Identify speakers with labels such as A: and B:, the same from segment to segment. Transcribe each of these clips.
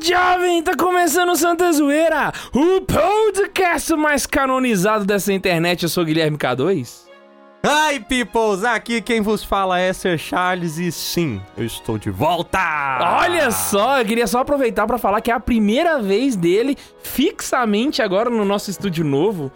A: jovem, tá começando o Santa Zoeira, o podcast mais canonizado dessa internet. Eu sou Guilherme K2.
B: Hi, peoples! Aqui quem vos fala é Sir Charles e sim, eu estou de volta!
A: Olha só, eu queria só aproveitar pra falar que é a primeira vez dele fixamente agora no nosso estúdio novo.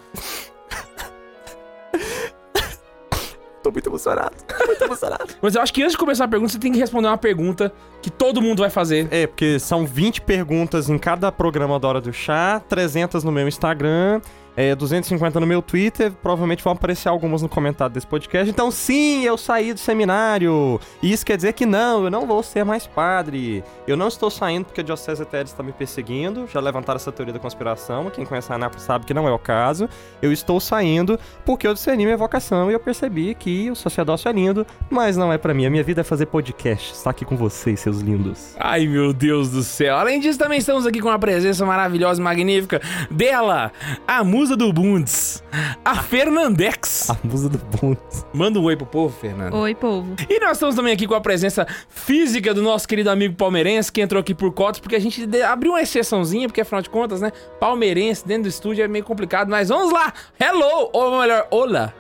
B: Tô muito emocionado, muito emocionado.
A: Mas eu acho que antes de começar a pergunta, você tem que responder uma pergunta que todo mundo vai fazer.
B: É, porque são 20 perguntas em cada programa da Hora do Chá, 300 no meu Instagram, é, 250 no meu Twitter, provavelmente vão aparecer algumas no comentário desse podcast. Então, sim, eu saí do seminário. E isso quer dizer que não, eu não vou ser mais padre. Eu não estou saindo porque a Diocese Etéria está me perseguindo. Já levantaram essa teoria da conspiração. Quem conhece a Anápolis sabe que não é o caso. Eu estou saindo porque eu discerni minha vocação e eu percebi que o sacerdócio é lindo, mas não é para mim. A minha vida é fazer podcast. Estar aqui com vocês, seus lindos.
A: Ai, meu Deus do céu. Além disso, também estamos aqui com a presença maravilhosa e magnífica dela, a musa do Bundes, a Fernandex.
B: A musa do Bundes.
A: Manda um oi pro povo, Fernanda.
C: Oi, povo.
A: E nós estamos também aqui com a presença física do nosso querido amigo palmeirense, que entrou aqui por cotas, porque a gente abriu uma exceçãozinha, porque afinal de contas, né, palmeirense dentro do estúdio é meio complicado, mas vamos lá! Hello! Ou melhor, olá!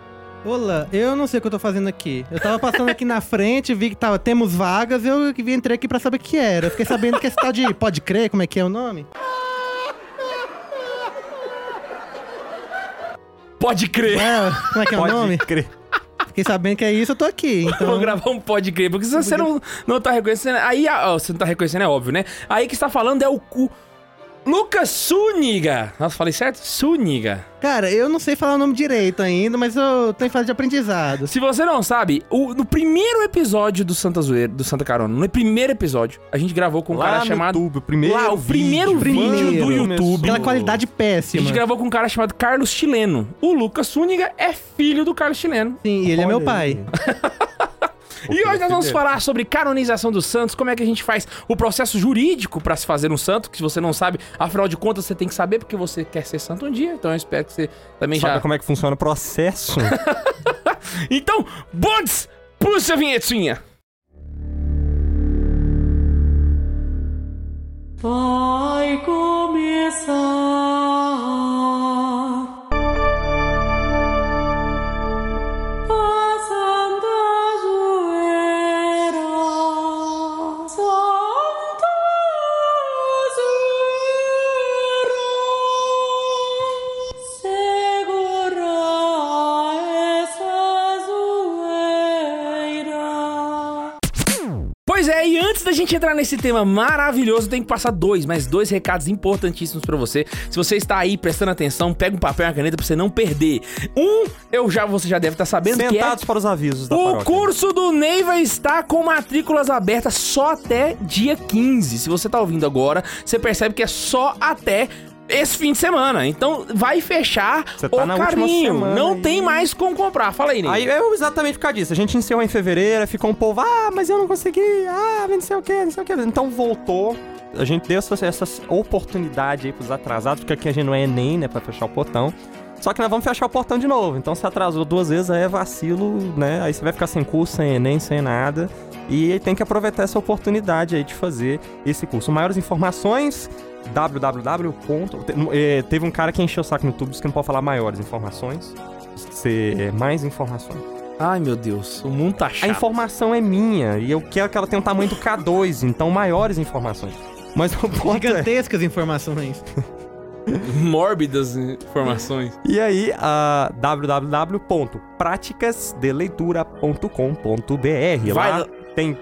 D: Olá, eu não sei o que eu tô fazendo aqui. Eu tava passando aqui na frente, vi que tava, temos vagas, eu que vim entrei aqui pra saber o que era. Eu fiquei sabendo que esse tal de pode crer, como é que é o nome?
A: Pode crer!
D: É, como é que é o nome?
B: crer.
D: Fiquei sabendo que é isso, eu tô aqui.
A: Vou
D: Então,
A: gravar um pode crer, porque se você não, não tá reconhecendo. Aí, ah, ó, você não tá reconhecendo, é óbvio, né? Aí que está falando é o cu. Lucas Suniga! Nossa, falei certo? Suniga.
D: cara, eu não sei falar o nome direito ainda, mas eu tô em fase de aprendizado.
A: Se você não sabe, o- no primeiro episódio do Santa Zoeira, do Santa Carona, no primeiro episódio, a gente gravou com um cara
B: Lá no
A: chamado.
B: YouTube, o primeiro
A: Lá, o primeiro vídeo
D: Primeiro.
A: do YouTube.
D: Aquela qualidade
A: A
D: péssima.
A: gente gravou com um cara chamado Carlos Chileno. O Lucas Suniga é filho do Carlos Chileno.
D: Sim, e ele é meu
B: Olha
D: pai.
A: E hoje nós vamos falar sobre canonização dos santos, como é que a gente faz o processo jurídico pra se fazer um santo, que se você não sabe, afinal de contas você tem que saber porque você quer ser santo um dia. Então eu espero que você também
B: Sabe
A: já.
B: como é que funciona o processo?
A: Então, Bonds, puxa a vinhetinha.
E: Vai começar
A: gente entrar nesse tema maravilhoso, tenho que passar dois, mas dois recados importantíssimos pra você. Se você está aí prestando atenção, pega um papel e uma caneta pra você não perder. Um, eu já você já deve estar sabendo que é
B: Sentados para os avisos da
A: O
B: paróquia.
A: curso do Neiva está com matrículas abertas só até dia 15. Se você tá ouvindo agora, você percebe que é só até esse fim de semana. Então vai fechar
B: Você tá
A: o
B: na
A: carinho.
B: semana
A: Não
B: aí.
A: tem mais como comprar. Fala aí, Neiva.
B: Aí é exatamente por causa disso. A gente encerrou em fevereiro, ficou um povo, ah, mas eu não consegui, ah, não sei o que, não sei o que. Então voltou. A gente deu essa, essa oportunidade aí pros atrasados, porque aqui a gente não é Enem, né, pra fechar o portão. Só que nós vamos fechar o portão de novo. Então se atrasou duas vezes, aí é vacilo, né? Aí você vai ficar sem curso, sem Enem, sem nada. E tem que aproveitar essa oportunidade aí de fazer esse curso. Maiores informações, www. Eh, Teve um cara que encheu o saco no YouTube, disse que não pode falar maiores informações. Ser mais informações.
A: Ai, meu Deus. O mundo tá
B: A
A: chato.
B: informação é minha e eu quero que ela tenha o tamanho do K2, então maiores informações. Mas o ponto é...
D: Gigantescas informações.
A: Mórbidas informações.
B: E aí, a Lá
A: lá.
B: tem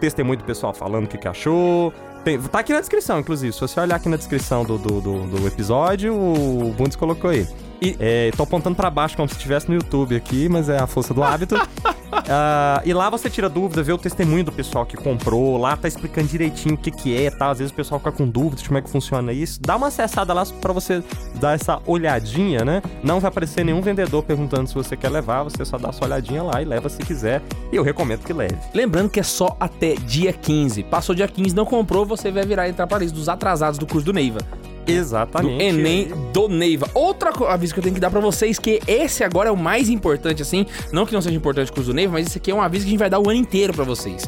B: testemunho do pessoal falando o que, que achou. Tem- tá aqui na descrição, inclusive. Se você olhar aqui na descrição do, do, do- do episódio, o Bundes colocou aí.
A: E-
B: É, tô apontando pra baixo como se estivesse no YouTube aqui, mas é a força do hábito. Ah, e lá você tira dúvida, vê o testemunho do pessoal que comprou. Lá tá explicando direitinho o que, que é, tá? Às vezes o pessoal fica com dúvidas de como é que funciona isso. Dá uma acessada lá pra você dar essa olhadinha, né? Não vai aparecer nenhum vendedor perguntando se você quer levar, você só dá sua olhadinha lá e leva se quiser. E eu recomendo que leve.
A: Lembrando que é só até dia 15. Passou dia 15, não comprou, você vai virar entrar para lista dos atrasados do curso do Neiva. Do
B: Exatamente.
A: Enem do Neiva. Outra aviso que eu tenho que dar pra vocês, que esse agora é o mais importante, assim. Não que não seja importante o curso do Neiva, mas esse aqui é um aviso que a gente vai dar o ano inteiro pra vocês.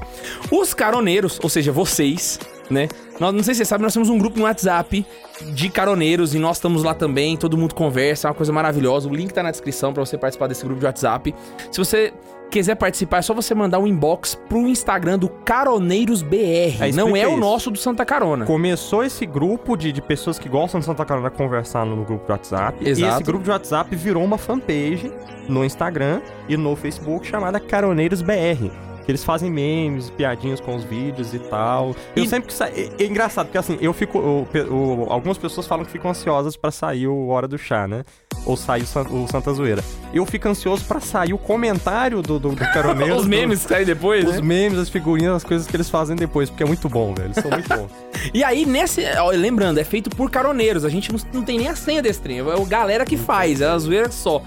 A: Os caroneiros, ou seja, vocês, né? Nós, não sei se você sabe, nós temos um grupo no WhatsApp de caroneiros e nós estamos lá também, todo mundo conversa, é uma coisa maravilhosa. O link tá na descrição pra você participar desse grupo de WhatsApp. Se você quiser participar, é só você mandar um inbox pro Instagram do Caroneiros BR.
B: É,
A: não é
B: explica
A: o
B: isso.
A: nosso do Santa Carona.
B: Começou esse grupo de, de pessoas que gostam de Santa Carona conversando no grupo de WhatsApp. E
A: Exato.
B: esse grupo de WhatsApp virou uma fanpage no Instagram e no Facebook chamada Caroneiros BR. Eles fazem memes, piadinhas com os vídeos e tal. Eu
A: E-
B: sempre que é, é engraçado, porque assim, eu fico. o- o- algumas pessoas falam que ficam ansiosas pra sair o Hora do Chá, né? Ou sair o, San- o Santa Zoeira. Eu fico ansioso pra sair o comentário do, do, do Caroneiros.
A: Os
B: do-
A: memes que saem depois,
B: Os
A: né?
B: memes, as figurinhas, as coisas que eles fazem depois, porque é muito bom, velho. Eles são muito bons.
A: E aí, nesse. ó, lembrando, é feito por caroneiros. A gente não, não tem nem a senha desse trem. É a galera que faz, é a zoeira só.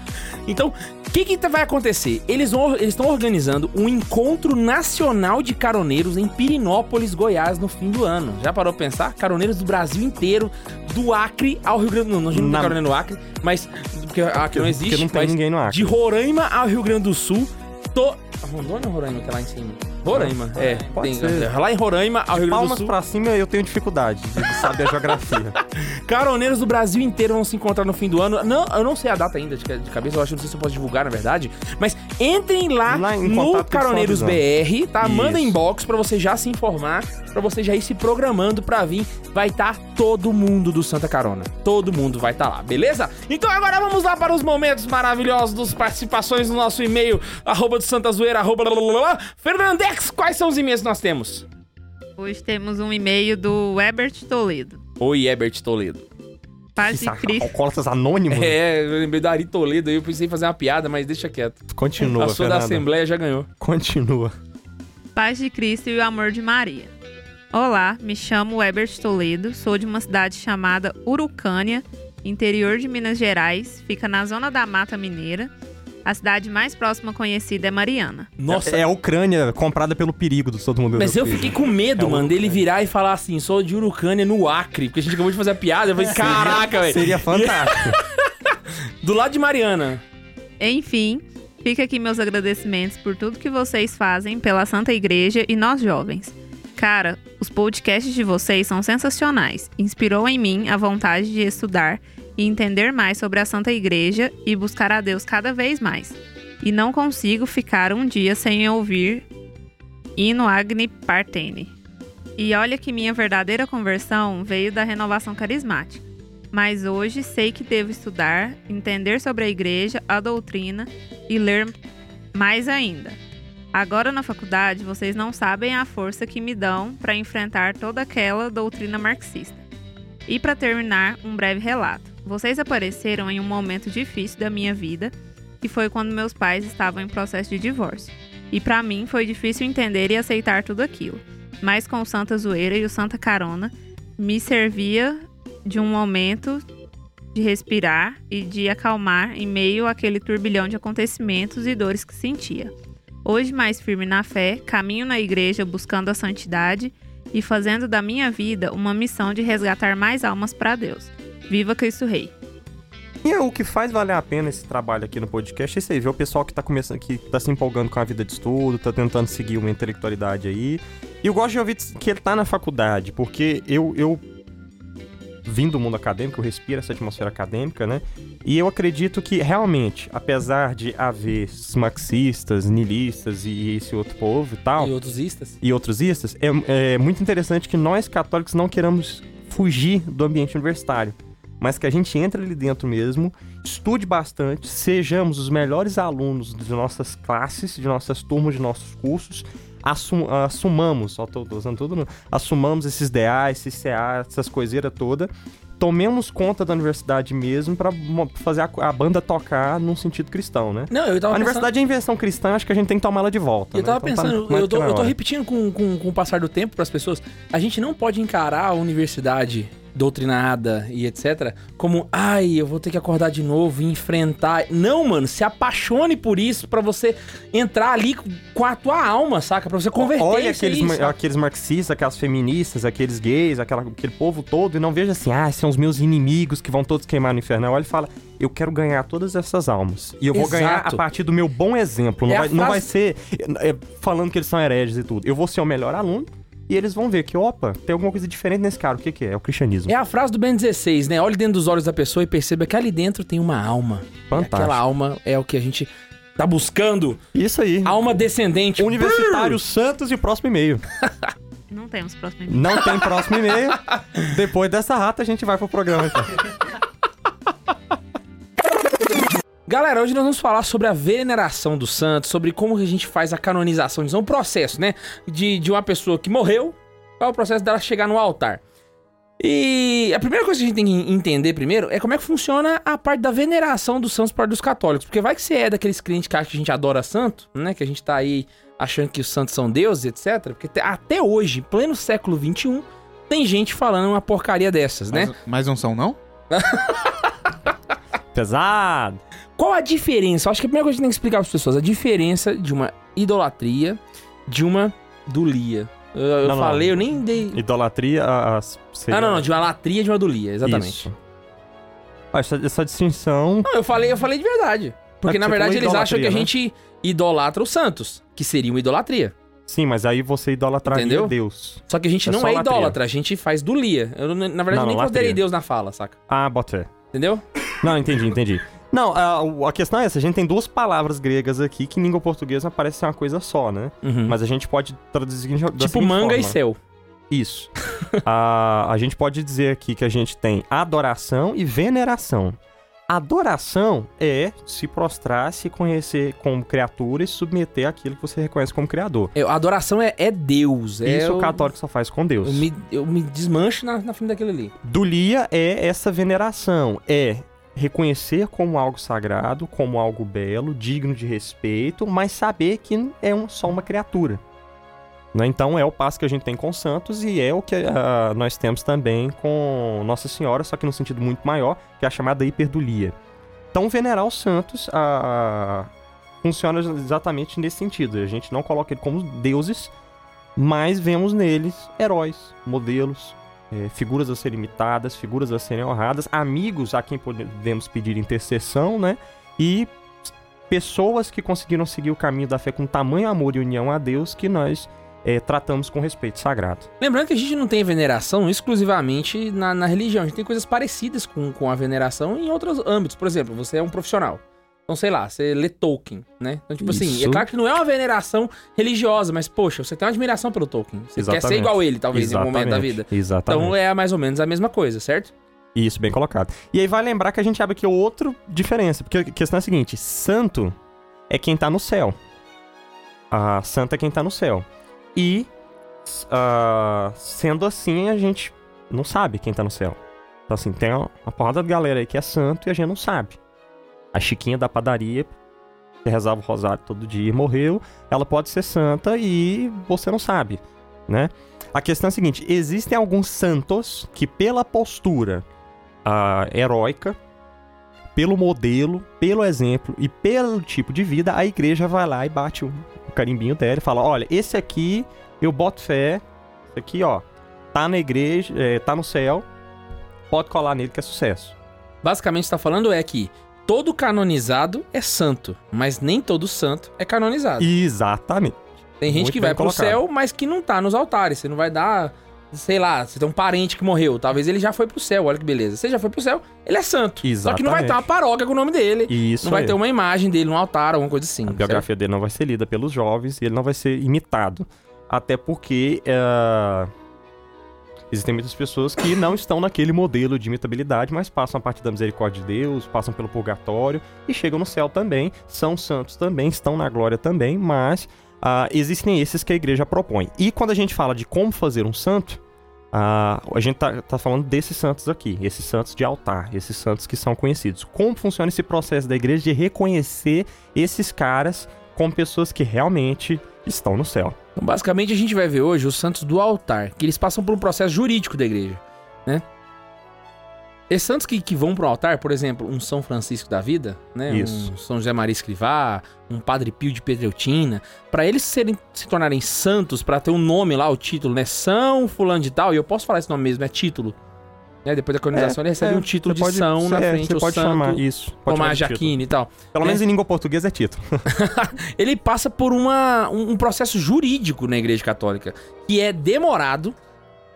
A: Então, o que, que vai acontecer? Eles estão organizando um encontro nacional de caroneiros em Pirinópolis, Goiás, no fim do ano. Já parou pra pensar? Caroneiros do Brasil inteiro, do Acre ao Rio Grande do Sul. Não, não tem
B: Na-
A: caroneiro no Acre, mas. Porque Acre não existe.
B: Porque não tem ninguém no Acre.
A: De Roraima ao Rio Grande do Sul. To... Rondônia ou Roraima que é lá em cima? Roraima, é.
B: Pode
A: tem-
B: ser.
A: Lá em Roraima ao Rio Grande do
B: Palmas
A: Sul.
B: pra cima eu tenho dificuldade de saber a geografia.
A: Caroneiros do Brasil inteiro vão se encontrar no fim do ano. Não, eu não sei a data ainda de ca- de cabeça, eu acho que não sei se eu posso divulgar, na verdade. Mas entrem lá,
B: Lá em
A: no
B: contato que eles
A: Caroneiros BR, tá?
B: Isso.
A: Manda inbox pra você já se informar, pra você já ir se programando pra vir. Vai estar todo mundo do Santa Carona. Todo mundo vai estar lá, beleza? Então agora vamos lá para os momentos maravilhosos das participações no nosso e-mail, arroba do Santa Zoeira, arroba... lalalala. Quais são os e-mails que nós temos?
C: Hoje temos um e-mail do Ebert Toledo.
A: Oi, Ebert Toledo.
C: Paz de Cristo.
B: Alcoólatras anônimos?
A: É, eu lembrei da Ari Toledo aí, eu pensei em fazer uma piada, mas deixa quieto.
B: Continua,
A: a sua da. Assembleia já ganhou.
B: Continua.
C: Paz de Cristo e o amor de Maria. Olá, me chamo Ebert Toledo, sou de uma cidade chamada Urucânia, interior de Minas Gerais, fica na zona da Mata Mineira. A cidade mais próxima conhecida é Mariana.
A: Nossa,
B: É a Ucrânia comprada pelo perigo do todo mundo.
A: mas eu fiquei com medo,
B: É
A: mano, dele virar e falar assim, sou de Urucânia no Acre, porque a gente acabou de fazer a piada, eu falei, caraca, velho.
B: Seria fantástico.
A: Do lado de Mariana.
C: Enfim, fica aqui meus agradecimentos por tudo que vocês fazem pela Santa Igreja e nós jovens. Cara, os podcasts de vocês são sensacionais. Inspirou em mim a vontade de estudar e entender mais sobre a Santa Igreja e buscar a Deus cada vez mais. E não consigo ficar um dia sem ouvir Hino Agni Partene. E olha que minha verdadeira conversão veio da renovação carismática. Mas hoje sei que devo estudar, entender sobre a igreja, a doutrina e ler mais ainda. Agora na faculdade, vocês não sabem a força que me dão para enfrentar toda aquela doutrina marxista. E para terminar, um breve relato. Vocês apareceram em um momento difícil da minha vida, que foi quando meus pais estavam em processo de divórcio. E para mim foi difícil entender e aceitar tudo aquilo. Mas com o Santa Zoeira e o Santa Carona, me servia de um momento de respirar e de acalmar em meio àquele turbilhão de acontecimentos e dores que sentia. Hoje, mais firme na fé, caminho na igreja buscando a santidade e fazendo da minha vida uma missão de resgatar mais almas para Deus. Viva Cristo Rei!
B: E é o que faz valer a pena esse trabalho aqui no podcast é isso aí, ver o pessoal que tá começando, que tá se empolgando com a vida de estudo, tá tentando seguir uma intelectualidade aí. E eu gosto de ouvir que ele tá na faculdade, porque eu, eu vim do mundo acadêmico, eu respiro essa atmosfera acadêmica, né? E eu acredito que realmente, apesar de haver marxistas, niilistas e esse outro povo e tal,
A: E outros istas.
B: e outros istas, é, é muito interessante que nós católicos não queremos fugir do ambiente universitário, mas que a gente entre ali dentro mesmo, estude bastante, sejamos os melhores alunos de nossas classes, de nossas turmas, de nossos cursos, assum- assumamos, ó, tô, tô usando tudo, não, assumamos esses ideais, esses CA, essas coiseiras todas, tomemos conta da universidade mesmo pra mo- fazer a, a banda tocar num sentido cristão, né?
A: Não, eu tava
B: A universidade é invenção cristã, acho que a gente tem que tomar ela de volta.
A: Eu
B: né?
A: tava
B: Então tá
A: pensando,
B: mais
A: eu tô,
B: na
A: eu tô repetindo com, com, com o passar do tempo pras pessoas, a gente não pode encarar a universidade doutrinada e etc. como, ai, eu vou ter que acordar de novo e enfrentar. Não, mano, se apaixone por isso pra você entrar ali com a tua alma, saca? Pra você converter
B: Olha
A: isso
B: aqueles, ma-
A: saca?
B: aqueles marxistas, aquelas feministas, aqueles gays, aquela- aquele povo todo, e não veja assim, ah, são os meus inimigos que vão todos queimar no inferno. Olha e fala, eu quero ganhar todas essas almas. E eu vou
A: Exato.
B: ganhar a partir do meu bom exemplo. Não,
A: É
B: vai, não vai ser é, falando que eles são hereges e tudo. Eu vou ser o melhor aluno, e eles vão ver que, opa, tem alguma coisa diferente nesse cara. O que, que é? É o cristianismo.
A: É a frase do Ben 16, né? Olhe dentro dos olhos da pessoa e perceba que ali dentro tem uma alma. E
B: Fantástico.
A: aquela alma é o que a gente tá buscando.
B: Isso aí.
A: Alma descendente.
B: Universitário Santos e próximo e-mail.
C: Não temos próximo e-mail.
B: Não tem próximo e-mail. Depois dessa rata, a gente vai pro programa. Então.
A: Galera, hoje nós vamos falar sobre a veneração dos santos, sobre como a gente faz a canonização. É um processo, né? De, de uma pessoa que morreu, qual é o processo dela chegar no altar. E a primeira coisa que a gente tem que entender primeiro é como é que funciona a parte da veneração dos santos por parte dos católicos. Porque vai que você é daqueles crentes que acham que a gente adora santo, né? Que a gente tá aí achando que os santos são deuses, etc. Porque até hoje, em pleno século XXI, tem gente falando uma porcaria dessas, né?
F: Mas, mas não são, não?
B: Pesado.
A: Qual a diferença? Eu acho que a primeira coisa que a gente tem que explicar para as pessoas a diferença de uma idolatria de uma dulia. Eu, eu
B: Não, não.
A: falei, eu nem dei.
B: Idolatria, a, a, seria-
A: Ah, não, não, de uma latria de uma dulia, exatamente.
B: Isso. Ah, Essa, essa distinção.
A: Não, eu falei, eu falei de verdade. Porque
B: É
A: na
B: você
A: verdade eles acham que a
B: né?
A: gente idolatra os santos, que seria uma idolatria.
B: Sim, mas aí você idolatraria
A: Entendeu?
B: Deus.
A: Só que a gente
B: É
A: não é
B: latria.
A: idólatra, a gente faz dulia. Eu, não- na verdade,
B: Não,
A: eu nem
B: não,
A: considerei
B: latria.
A: Deus na fala, saca?
B: Ah, bota.
A: Entendeu?
B: Não, entendi, entendi. Não, a, a questão é essa. A gente tem duas palavras gregas aqui que em língua portuguesa parece ser uma coisa só, né?
A: Uhum.
B: Mas a gente pode traduzir da
A: tipo manga e
B: forma.
A: céu.
B: Isso. a, a gente pode dizer aqui que a gente tem adoração e veneração. Adoração é se prostrar, se conhecer como criatura e submeter aquilo que você reconhece como criador.
A: É, adoração é, é Deus. É
B: Isso
A: o
B: o católico só faz com Deus.
A: Eu me, eu me desmancho na, na frente daquele ali.
B: Dulia é essa veneração, é reconhecer como algo sagrado, como algo belo, digno de respeito, mas saber que é um- só uma criatura. Né? Então é o passo que a gente tem com santos e é o que ah, nós temos também com Nossa Senhora, só que no sentido muito maior, que é a chamada hiperdulia. Então venerar os santos ah, funciona exatamente nesse sentido. A gente não coloca ele como deuses, mas vemos neles heróis, modelos, é, figuras a serem imitadas, figuras a serem honradas, amigos a quem podemos pedir intercessão, né? E pessoas que conseguiram seguir o caminho da fé com tamanho amor e união a Deus que nós é, tratamos com respeito sagrado.
A: Lembrando que a gente não tem veneração exclusivamente na, na religião. A gente tem coisas parecidas com, com a veneração em outros âmbitos. Por exemplo, você é um profissional. Então, sei lá, você lê Tolkien, né? Então, tipo assim, é
B: Isso.
A: claro que não é uma veneração religiosa, mas, poxa, você tem uma admiração pelo Tolkien. Você quer ser
B: Exatamente.
A: igual ele, talvez, em algum momento da
B: Exatamente,
A: vida.
B: Exatamente.
A: Então, é mais ou menos a mesma coisa, certo?
B: Isso, bem colocado. E aí vai lembrar que a gente abre aqui outra diferença, porque a questão é a seguinte: santo é quem tá no céu. A santa é quem tá no céu. E, ah, sendo assim, a gente não sabe quem tá no céu. Então, assim, tem uma porrada de galera aí que é santo e a gente não sabe. A Chiquinha da padaria, que rezava o rosário todo dia e morreu, ela pode ser santa e você não sabe, né? A questão é a seguinte: existem alguns santos que, pela postura ah, heróica, pelo modelo, pelo exemplo e pelo tipo de vida, a igreja vai lá e bate o carimbinho dela e fala: olha, esse aqui eu boto fé, esse aqui, ó, tá na igreja, é, tá no céu, pode colar nele que é sucesso.
A: Basicamente, está falando é que todo canonizado é santo, mas nem todo santo é canonizado.
B: Exatamente.
A: Tem gente
B: Muito
A: que vai pro
B: colocado.
A: céu, mas que não tá nos altares. Você não vai dar, sei lá, você tem um parente que morreu. Talvez ele já foi pro céu, olha que beleza. Você já foi pro céu, ele é santo. Só que não vai ter uma
B: Exatamente.
A: paróquia com o nome dele.
B: Isso
A: não vai
B: aí.
A: ter uma imagem dele no altar, alguma coisa assim.
B: A
A: certo?
B: biografia dele não vai ser lida pelos jovens e ele não vai ser imitado. Até porque eh, existem muitas pessoas que não estão naquele modelo de imitabilidade, mas passam a partir da misericórdia de Deus, passam pelo purgatório e chegam no céu também, são santos também, estão na glória também, mas ah, existem esses que a igreja propõe. E quando a gente fala de como fazer um santo, ah, a gente tá, tá falando desses santos aqui, esses santos de altar, esses santos que são conhecidos. Como funciona esse processo da igreja de reconhecer esses caras como pessoas que realmente estão no céu?
A: Então, basicamente, a gente vai ver hoje os santos do altar, que eles passam por um processo jurídico da igreja, né? Esses santos que, que vão pro altar, por exemplo, um São Francisco da vida, né?
B: Isso.
A: Um São José Maria Escrivá, um Padre Pio de Pedreutina, para eles serem, se tornarem santos, para ter um nome lá, o título, né? São fulano de tal, e eu posso falar esse nome mesmo, é título. Né? Depois da canonização, ele recebe
B: É,
A: um título de
B: pode-
A: São na
B: é,
A: frente,
B: Você
A: o
B: pode
A: santo,
B: chamar isso. Pode
A: Tomás. Jaquino e tal.
B: Pelo
A: né?
B: menos em língua portuguesa é título.
A: ele passa por uma, um, um processo jurídico na Igreja Católica, que é demorado,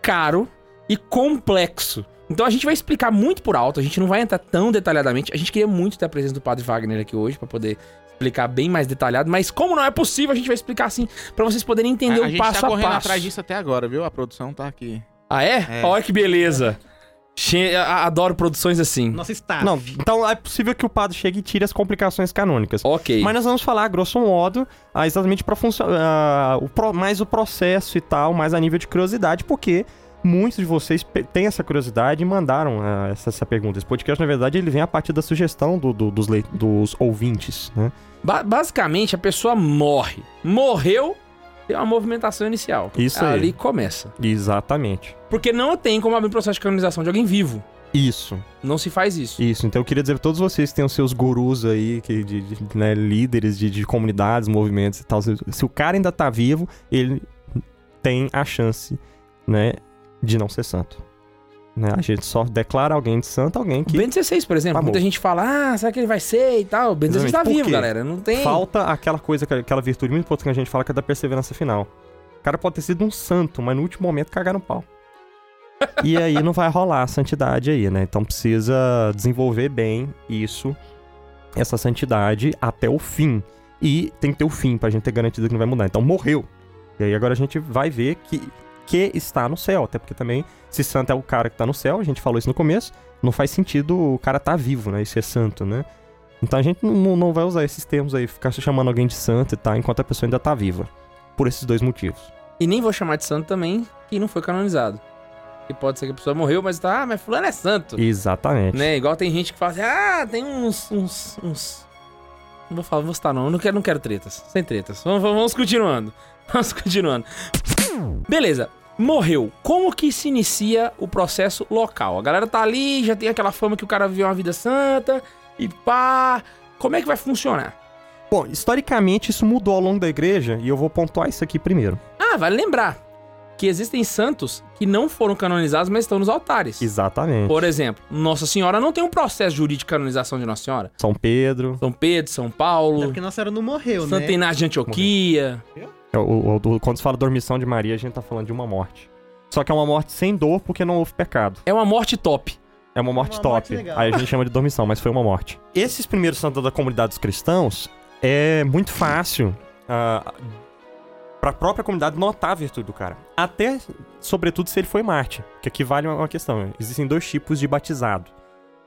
A: caro e complexo. Então a gente vai explicar muito por alto, a gente não vai entrar tão detalhadamente. A gente queria muito ter a presença do Padre Wagner aqui hoje pra poder explicar bem mais detalhado, mas como não é possível, a gente vai explicar assim pra vocês poderem entender
F: a, a
A: o
F: gente
A: passo
F: tá
A: a
F: correndo
A: passo.
F: atrás disso até agora, viu? A produção tá aqui.
A: Ah é?
F: É.
A: Olha que beleza. Che- a- Adoro produções assim.
D: Nossa staff.
B: Não, então é possível que o padre chegue e tire as complicações canônicas.
A: Ok.
B: Mas nós vamos falar, grosso modo, ah, exatamente para funcionar. mais o processo e tal, mais a nível de curiosidade, porque muitos de vocês têm essa curiosidade e mandaram ah, essa, essa pergunta. Esse podcast, na verdade, ele vem a partir da sugestão do- do- dos, dos ouvintes, né?
A: Ba- basicamente, a pessoa morre. Morreu, tem uma movimentação inicial.
B: Isso aí.
A: Ali começa.
B: Exatamente.
A: Porque não tem como abrir um processo de canonização de alguém vivo.
B: Isso,
A: Não se faz isso.
B: isso. Então eu queria dizer pra todos vocês que têm os seus gurus aí, que, de, de, né, líderes de, de comunidades, movimentos e tal. Se, se o cara ainda tá vivo, ele tem a chance, né, de não ser santo. Né? A gente só declara alguém de santo, alguém que
A: Bento XVI, por exemplo,
B: Tá
A: muita gente fala, ah, será que ele vai ser e tal? O Bento XVI tá
B: Exatamente. Por
A: vivo, galera. Não tem.
B: falta aquela coisa, aquela virtude muito importante que a gente fala que é da perseverança final. O cara pode ter sido um santo, mas no último momento cagar no pau. e aí não vai rolar a santidade aí, né? Então precisa desenvolver bem isso, essa santidade até o fim. E tem que ter o fim pra gente ter garantido que não vai mudar. Então morreu. E aí agora a gente vai ver que, que está no céu. Até porque também, se santo é o cara que tá no céu, a gente falou isso no começo, não faz sentido o cara tá vivo, né? E ser santo, né? Então a gente não, não vai usar esses termos aí, ficar chamando alguém de santo e tal, enquanto a pessoa ainda tá viva. Por esses dois motivos.
A: E nem vou chamar de santo também, que não foi canonizado. Que pode ser que a pessoa morreu, mas tá, ah, mas fulano é santo.
B: Exatamente.
A: Né? Igual tem gente que fala assim, ah, tem uns. uns, uns... Não vou falar, vou citar não, não quero, não quero tretas. Sem tretas. Vamos, vamos vamos continuando. Vamos continuando. Beleza. Morreu. Como que se inicia o processo local? A galera tá ali, já tem aquela fama que o cara viveu uma vida santa e pá. Como é que vai funcionar?
B: Bom, historicamente isso mudou ao longo da igreja e eu vou pontuar isso aqui primeiro.
A: Ah, vale lembrar que existem santos que não foram canonizados, mas estão nos altares.
B: Exatamente.
A: Por exemplo, Nossa Senhora não tem um processo jurídico de canonização de Nossa Senhora.
B: São Pedro.
A: São Pedro, São
D: É
A: Paulo,
D: porque Nossa Senhora não morreu,
A: Santa
D: né?
A: Inácio de Antioquia.
B: É, o- o- o- quando se fala dormição de Maria, a gente tá falando de uma morte. Só que é uma morte sem dor porque não houve pecado.
A: É uma morte top.
B: É uma morte
D: Uma
B: top.
D: morte.
B: Aí a gente chama de dormição, mas foi uma morte. Esses primeiros santos da comunidade dos cristãos é muito fácil ah, pra própria comunidade notar a virtude do cara. Até, sobretudo, se ele foi Marte. Que aqui vale uma questão. Existem dois tipos de batizado: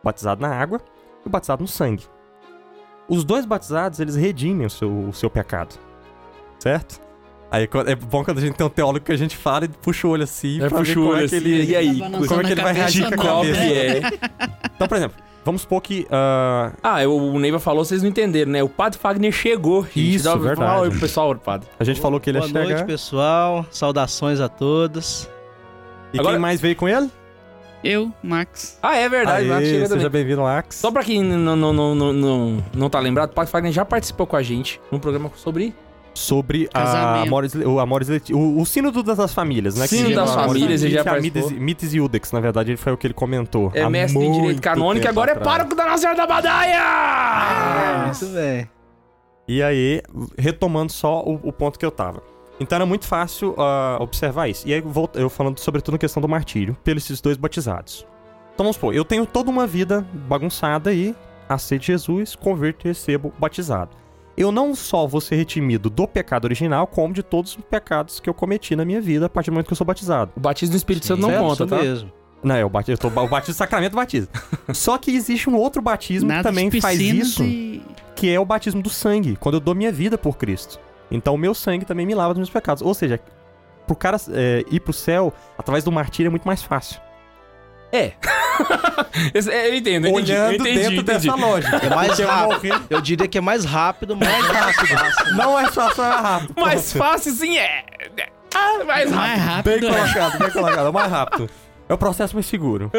B: batizado na água e o batizado no sangue. Os dois batizados, eles redimem o seu, o seu pecado. Certo? Aí é bom quando a gente tem um teólogo que a gente fala e puxa o olho assim.
A: É,
B: pra
A: puxa
B: ver
A: o
B: como
A: olho
B: é que
A: assim,
B: ele-
A: e aí?
B: Como é que ele vai reagir com a
A: Qual
B: cabeça?
A: é?
B: Então, por exemplo, vamos supor que. ah,
A: Ah, o Neiva falou, vocês não entenderam, né? O Padre Fagner chegou. gente.
B: Isso,
A: Dá
B: verdade.
A: Fala oi pessoal, padre.
B: a gente falou que ele
G: Boa
B: ia
G: noite,
B: chegar.
G: pessoal. Saudações a todos.
B: E
A: Agora-
B: quem mais veio com ele?
H: Eu, Max.
A: Ah, é verdade. o Max
B: Aê,
A: chega
B: seja bem-vindo, Max.
A: Só pra quem não, não, não, não, não, não tá lembrado, o Padre Fagner já participou com a gente num programa sobre
B: Sobre a
H: Casamento.
B: Amores, o Amores Leti- o, o sino do- das famílias, né?
A: Sino
B: Que
H: das
A: famílias, ele já participou.
B: Mites, e Udex, na verdade, foi o que ele comentou.
A: é mestre em Direito Canônico e agora é
B: atrás.
A: pároco da Nossa Senhora da Badaia!
G: Ah, muito bem.
B: E aí, retomando só o, o ponto que eu tava. Então era muito fácil ah, observar isso. E aí, eu falando sobretudo na questão do martírio, pelos esses dois batizados. Então vamos supor, eu tenho toda uma vida bagunçada aí, aceito Jesus, converto e recebo batizado. Eu não só vou ser retimido do pecado original, como de todos os pecados que eu cometi na minha vida a partir do momento que eu sou batizado.
A: O batismo do Espírito Santo não
G: Certo,
A: conta, tá?
G: mesmo.
B: Não, é o batismo, eu tô, o batismo sacramento batismo. Só que existe um outro batismo que
H: Nada
B: também
H: de
B: faz isso
H: e...
B: que é o batismo do sangue, quando eu dou minha vida por Cristo. Então o meu sangue também me lava dos meus pecados. Ou seja, pro cara é, ir pro céu através do martírio é muito mais fácil.
A: É. É, eu entendo, eu entendi. eu
B: Olhando
A: entendi,
B: dentro
A: entendi.
B: dessa lógica.
G: É mais
B: eu
G: rápido. Eu diria que é mais rápido, mais rápido.
B: Não é fácil, é rápido.
A: Mais fácil sim é. Ah, mais rápido.
H: Mais
B: Bem
H: rápido. é.
B: colocado, bem colocado. É o mais rápido. É o processo mais seguro.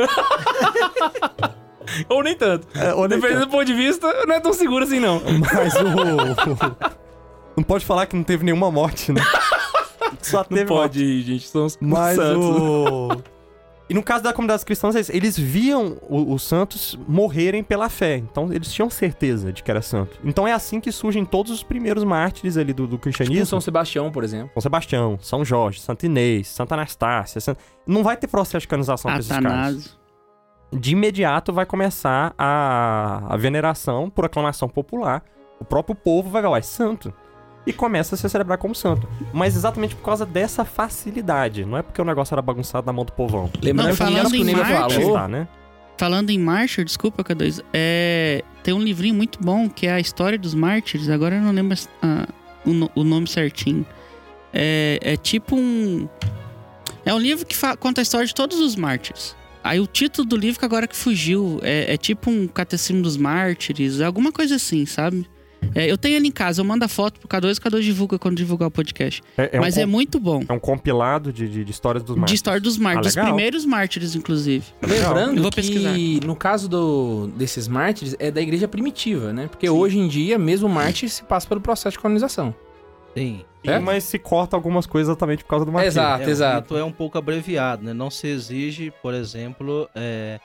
A: Ou nem tanto.
B: É, ou nem
A: Dependendo do ponto de vista, não é tão seguro assim, não.
B: Mas o. Não pode falar que não teve nenhuma morte, né? Só
A: Não
B: teve morte.
A: pode, gente. São os
B: Mas
A: santos.
B: o. E no caso da comunidade cristã, eles, eles viam os santos morrerem pela fé. Então eles tinham certeza de que era santo. Então é assim que surgem todos os primeiros mártires ali do, do
A: Tipo
B: cristianismo.
A: São Sebastião, por exemplo.
B: São Sebastião, São Jorge, Santa Inês, Santa Anastácia. San- Não vai ter processo de canonização pra esses caras. De imediato vai começar a, a veneração por aclamação popular. O próprio povo vai falar, é santo. E começa a se celebrar como santo. Mas exatamente por causa dessa facilidade. Não é porque o negócio era bagunçado na mão do povão.
A: Lembrando
H: Não,
A: que
H: falando
A: o
H: em
A: Nino
H: mártir-
A: falou.
B: Tá, né?
H: Falando em Martyr, desculpa, K2, é, tem um livrinho muito bom que é a história dos mártires. Agora eu não lembro ah, o, o nome certinho. É, é tipo um. É um livro que conta a história de todos os mártires. Aí o título do livro que agora que fugiu é, é tipo um catecismo dos mártires, alguma coisa assim, sabe? É, eu tenho ele em casa, eu mando a foto pro K2 e o K2 divulga quando divulgar o podcast.
B: É, é
H: Mas
B: um,
H: é muito bom.
B: é um compilado de, de, de histórias dos
H: De
B: mártires.
H: história dos mártires,
B: Ah,
H: dos primeiros mártires, inclusive.
A: Lembrando
H: Eu vou
A: que
H: pesquisar.
A: no caso do, desses mártires é da igreja primitiva, né? Porque hoje em dia, mesmo mártir se passa pelo processo de canonização.
G: Sim.
A: É?
B: Mas se corta algumas coisas exatamente por causa do martírio.
A: Exato,
G: É, o
A: exato.
G: é um pouco abreviado, né? Não se exige, por exemplo, é,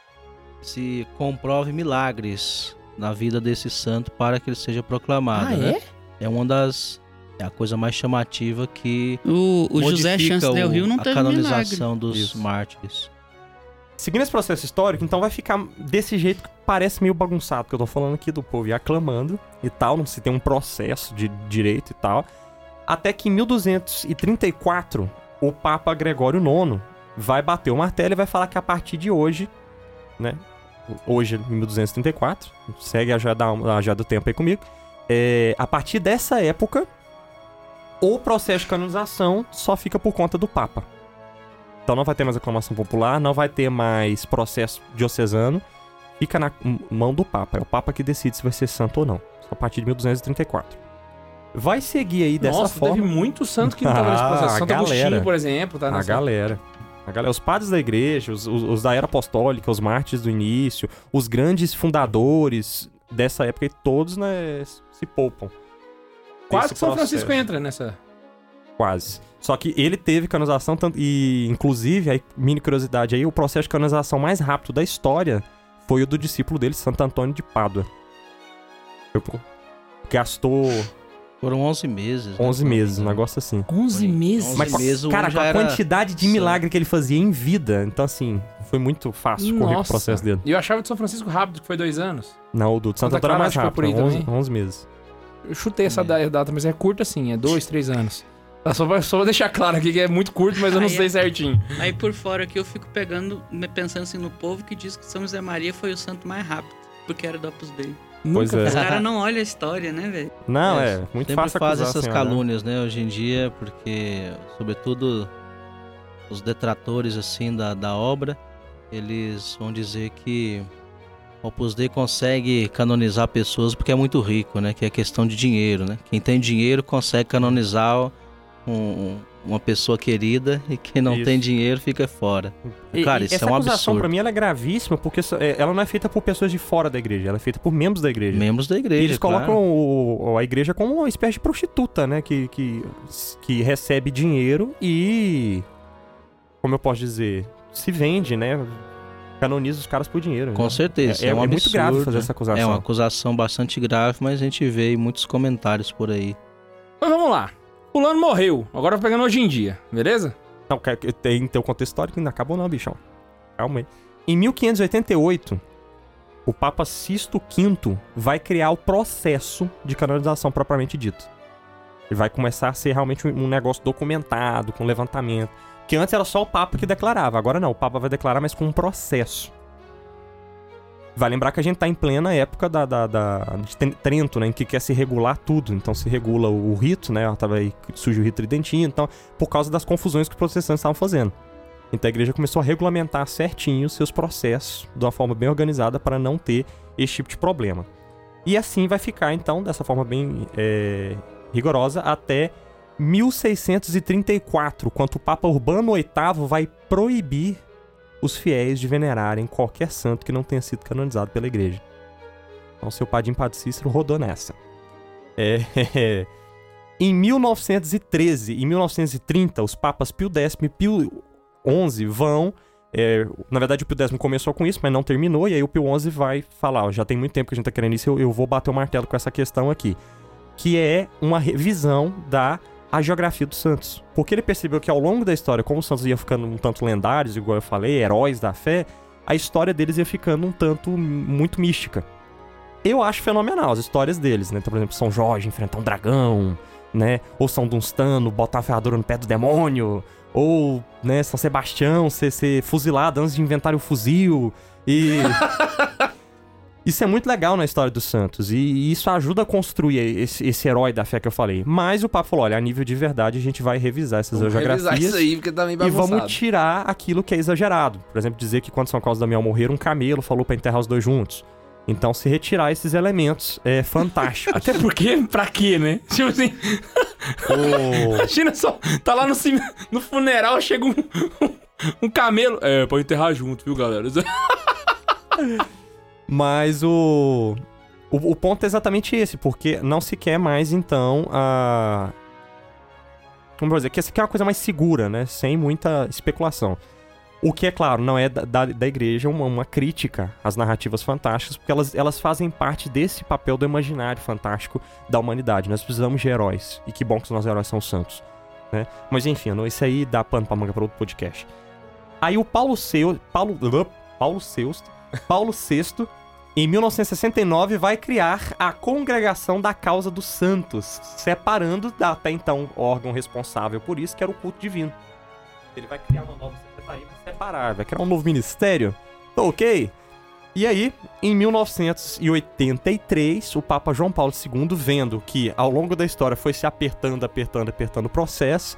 G: se comprove milagres na vida desse santo para que ele seja proclamado.
A: Ah,
G: né? É uma das. É a coisa mais chamativa que.
H: O, o José
G: modifica
H: Chance Del
G: o-
H: Rio não
G: a
H: teve milagre.
G: canonização dos
B: Isso.
G: mártires.
B: Seguindo esse processo histórico, então vai ficar desse jeito que parece meio bagunçado, que eu tô falando aqui do povo ir aclamando e tal, não se tem um processo de direito e tal. Até que em 1234, o Papa Gregório IX vai bater o martelo e vai falar que a partir de hoje, né? Hoje, em 1234, segue a já, da, a já do tempo aí comigo. é, a partir dessa época, o processo de canonização só fica por conta do Papa. Então não vai ter mais aclamação popular, não vai ter mais processo diocesano. Fica na mão do Papa. É o Papa que decide se vai ser santo ou não. Só a partir de 1234. Vai seguir aí dessa
A: Nossa,
B: forma.
A: teve muito santo que não tava nesse
B: Ah,
A: processo. Santo Agostinho,
B: galera.
A: por exemplo, tá
B: A galera. A galera, os padres da igreja, os, os- os da era apostólica, os mártires do início, os grandes fundadores dessa época, e todos né, se poupam.
A: Quase que São Francisco entra nessa.
B: Quase. Só que ele teve canonização, tanto, e inclusive, aí, mini curiosidade aí, o processo de canonização mais rápido da história foi o do discípulo dele, Santo Antônio de Pádua. Gastou
G: Foram 11 meses. né,
B: 11
G: se não me
B: meses, um negócio assim.
A: 11
G: Foi.
A: meses.
G: 11
B: Mas, com-
G: meses, o
B: cara, com a quantidade de milagre que ele fazia em vida, então assim, foi muito fácil correr com o
A: Nossa.
B: processo dele.
A: E eu achava de São Francisco rápido, que foi dois anos.
B: Não, o do Santo
A: Santa
B: Antônio é mais rápido,
A: por aí
B: 11,
A: também.
B: 11 meses.
A: Eu chutei essa da- data, mas é curta assim, é dois, três anos. Só, pra- só vou deixar claro aqui que é muito curto, mas eu não
H: Aí é-
A: sei certinho.
H: Aí por fora aqui eu fico pegando, me- pensando assim no povo que diz que São José Maria foi o santo mais rápido, porque era do Opus Dei.
B: Pois
A: Nunca
B: é.
H: Os caras não olham a história, né, velho?
B: Não,
G: É,
B: é, muito
G: Sempre
B: fácil
G: faz essas
B: senhora, né?
G: calúnias, né, hoje em dia, porque, sobretudo, os detratores, assim, da, da obra, eles vão dizer que o Opus Dei consegue canonizar pessoas porque é muito rico, né, que é questão de dinheiro, né. Quem tem dinheiro consegue canonizar um- uma pessoa querida e quem não
B: Isso.
G: tem dinheiro fica fora.
B: E-
G: Cara,
B: e
G: isso
B: essa
G: é um
B: acusação
G: absurdo.
B: pra mim ela é gravíssima porque é, ela não é feita por pessoas de fora da igreja, ela é feita por membros da igreja.
G: Membros da
B: E
G: igreja,
B: eles
G: claro.
B: colocam o- a igreja como uma espécie de prostituta, né? Que, que, que recebe dinheiro e. Como eu posso dizer? Se vende, né? Canoniza os caras por dinheiro.
G: Com
B: né?
G: certeza,
B: É,
G: é,
B: é
G: um
B: muito
G: absurdo.
B: grave fazer essa acusação.
G: É uma acusação bastante grave, mas a gente vê aí muitos comentários por aí.
A: Mas vamos lá. Fulano morreu. Agora eu tô pegando hoje em dia, beleza?
B: Não, que tem teu contexto histórico, ainda acabou não, bichão. Calma aí. Em 1588, o Papa Sisto V vai criar o processo de canonização propriamente dito. Ele vai começar a ser realmente um negócio documentado, com levantamento. Que antes era só o Papa que declarava, agora não, o Papa vai declarar, mas com um processo. Vai lembrar que a gente tá em plena época da, da, da- de Trento, né? Em que quer se regular tudo. Então se regula o, o rito, né? Aí, surge o rito tridentino, então por causa das confusões que os protestantes estavam fazendo. Então a igreja começou a regulamentar certinho os seus processos de uma forma bem organizada para não ter esse tipo de problema. E assim vai ficar, então, dessa forma bem é, rigorosa, até 1634, quando o Papa Urbano VIII vai proibir os fiéis de venerarem qualquer santo que não tenha sido canonizado pela igreja. Então, seu padim Padre Cícero rodou nessa. É, em 1913 e 1930, os papas Pio X e Pio XI vão É, na verdade, o Pio X começou com isso, mas não terminou, e aí o Pio XI vai falar, já tem muito tempo que a gente tá querendo isso, eu, eu vou bater o martelo com essa questão aqui. Que é uma revisão da a geografia dos santos. Porque ele percebeu que ao longo da história, como os santos iam ficando um tanto lendários, igual eu falei, heróis da fé, a história deles ia ficando um tanto muito mística. Eu acho fenomenal as histórias deles, né? Então, por exemplo, São Jorge enfrentar um dragão, né? Ou São Dunstano botar a ferradura no pé do demônio, ou, né, São Sebastião ser, ser fuzilado antes de inventar o fuzil. E. Isso é muito legal na história dos Santos. E isso ajuda a construir esse, esse herói da fé que eu falei. Mas o papo falou: olha, a nível de verdade, a gente vai revisar essas
A: Vamos revisar
B: geografias.
A: isso aí, porque tá meio
B: E
A: bagunçado.
B: vamos tirar aquilo que é exagerado. Por exemplo, dizer que quando São Carlos e Damião morreram, um camelo falou pra enterrar os dois juntos. Então, se retirar esses elementos é fantástico.
A: Até porque, pra quê, né? Tipo assim,
B: O-
A: imagina só, tá lá no, no funeral, chega um, um camelo. É, pra enterrar junto, viu, galera?
B: Mas o... o. o ponto é exatamente esse, porque não se quer mais, então, a. Como eu dizer, que essa aqui é uma coisa mais segura, né? Sem muita especulação. O que, é claro, não é da, da, da igreja uma, uma crítica às narrativas fantásticas, porque elas, elas fazem parte desse papel do imaginário fantástico da humanidade. Nós precisamos de heróis. E que bom que os nossos heróis são santos. Né? Mas enfim, não, isso aí dá pano pra manga para outro podcast. Aí o Paulo Seu, Paulo, Paulo Seusto, Paulo VI, em 1969, vai criar a Congregação da Causa dos Santos, separando da até então órgão responsável por isso, que era o culto divino. Ele vai criar uma nova secretaria para separar, vai criar um novo ministério. Tá ok? E aí, em 1983, o Papa João Paulo II, vendo que ao longo da história foi se apertando, apertando, apertando o processo,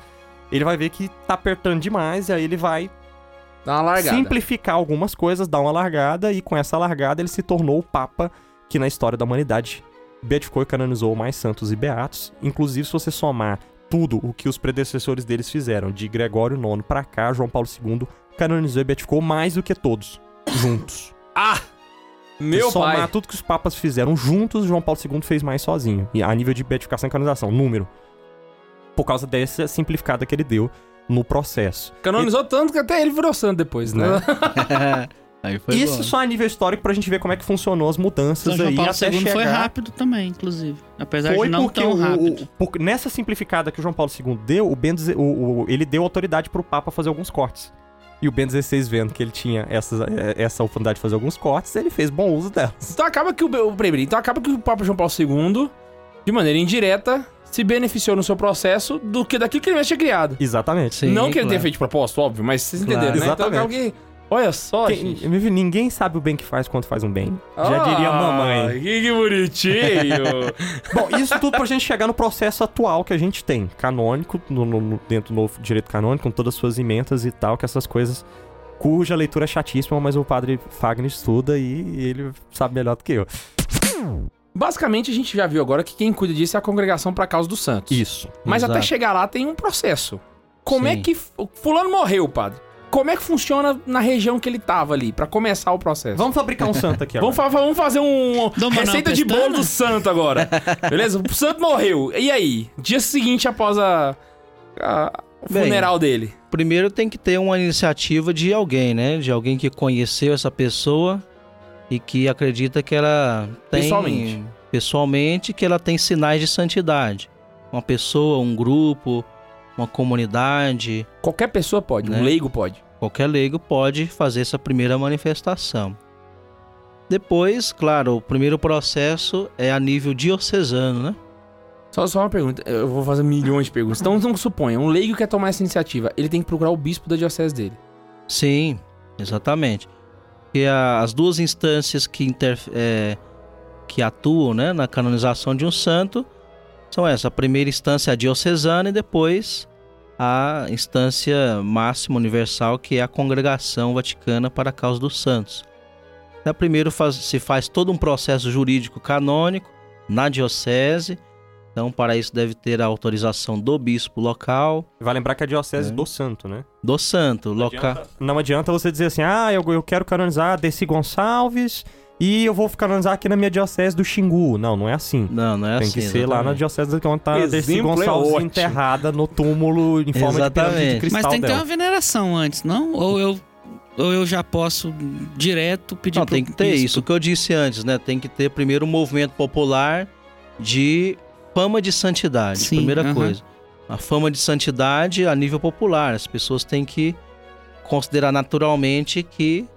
B: ele vai ver que tá apertando demais, e aí ele vai
A: Dá uma largada.
B: simplificar algumas coisas, dar uma largada, e com essa largada ele se tornou o Papa que na história da humanidade beatificou e canonizou mais santos e beatos. Inclusive, se você somar tudo o que os predecessores deles fizeram, de Gregório IX pra cá, João Paulo II canonizou e beatificou mais do que todos, juntos.
A: Ah! Meu
B: se somar
A: pai.
B: tudo que os papas fizeram juntos, João Paulo II fez mais sozinho. E a nível de beatificação e canonização, número. Por causa dessa simplificada que ele deu no processo.
A: Canonizou tanto que até ele virou santo depois, né?
G: Aí foi
B: Isso
G: bom.
B: só a nível histórico pra gente ver como é que funcionou as mudanças
H: São João
B: aí
H: Paulo
B: até
H: II
B: chegar...
H: foi rápido também, inclusive. Apesar
B: Foi
H: de não
B: porque
H: tão
B: o-
H: rápido.
B: o- por- nessa simplificada que o João Paulo II deu, o Ben, o- o- ele deu autoridade pro Papa fazer alguns cortes. E o Ben XVI, vendo que ele tinha essa, essa oportunidade de fazer alguns cortes, ele fez bom uso delas.
A: Então acaba que o, o então acaba que o Papa João Paulo II, de maneira indireta, se beneficiou no seu processo do que daquilo que ele tinha criado.
B: Exatamente.
G: Sim,
A: não que ele tenha feito de propósito, óbvio, mas vocês
G: Claro.
A: entenderam, né? Então
B: Exatamente.
A: acaba que. Olha só,
B: Quem-
A: gente.
B: ninguém sabe o bem que faz quando faz um bem. Já
A: Ah,
B: diria a mamãe.
A: Que, que bonitinho.
B: Bom, isso tudo pra gente chegar no processo atual que a gente tem. Canônico, no, no- no- dentro do novo direito canônico, com todas as suas emendas e tal, que essas coisas cuja leitura é chatíssima, mas o padre Fagner estuda e ele sabe melhor do que eu.
A: Basicamente, a gente já viu agora que quem cuida disso é a congregação pra causa dos santos.
B: Isso.
A: Mas até
G: Exato.
A: chegar lá tem um processo. Como é
G: Sim.
A: que. f- Fulano morreu, padre. Como é que funciona na região que ele tava ali, pra começar o processo?
B: Vamos fabricar um santo aqui agora.
A: Vamos, fa- vamos fazer um
H: Dom
A: receita de bolo do santo agora. Beleza? O santo morreu. E aí? Dia seguinte após a, a- o
G: Bem,
A: funeral dele.
G: Primeiro tem que ter uma iniciativa de alguém, né? De alguém que conheceu essa pessoa e que acredita que ela tem.
A: Pessoalmente.
G: Pessoalmente, que ela tem sinais de santidade. Uma pessoa, um grupo, uma comunidade,
A: Qualquer pessoa pode, um
G: Né?
A: leigo pode.
G: qualquer leigo pode fazer essa primeira manifestação. Depois, claro, o primeiro processo é a nível diocesano, né?
A: Só, só uma pergunta, eu vou fazer milhões de perguntas. Então, vamos suponha, um leigo quer tomar essa iniciativa, ele tem que procurar o bispo da diocese dele.
G: Sim, exatamente. E a- as duas instâncias que, inter- é, que atuam né, na canonização de um santo são essa. A primeira instância é a diocesana e depois a instância máxima universal, que é a Congregação Vaticana para a Causa dos Santos. Então, primeiro faz- se faz todo um processo jurídico canônico na diocese. Então, para isso deve ter a autorização do bispo local,
B: Vai lembrar que é a diocese
G: É.
B: do santo, né?
G: do santo local.
B: Não adianta você dizer assim, ah, eu, eu quero canonizar Desi Gonçalves e eu vou canonizar aqui na minha diocese do Xingu. Não, não é assim.
G: Não, não é
B: Tem
G: assim.
B: que ser lá na
G: exatamente.
B: diocese de onde tá Desi
A: é
B: Gonçalves
A: ótimo.
B: enterrada no túmulo em forma de pirâmide de
G: Exatamente.
B: cristal
H: Mas tem que ter uma veneração antes, não? Ou eu Ou eu já posso direto pedir
G: Não, tem que ter
H: bispo?
G: isso. O que eu disse antes, né? Tem que ter primeiro um movimento popular de fama de santidade.
H: Sim,
G: primeira
H: aham.
G: coisa. A fama de santidade a nível popular. As pessoas têm que considerar naturalmente que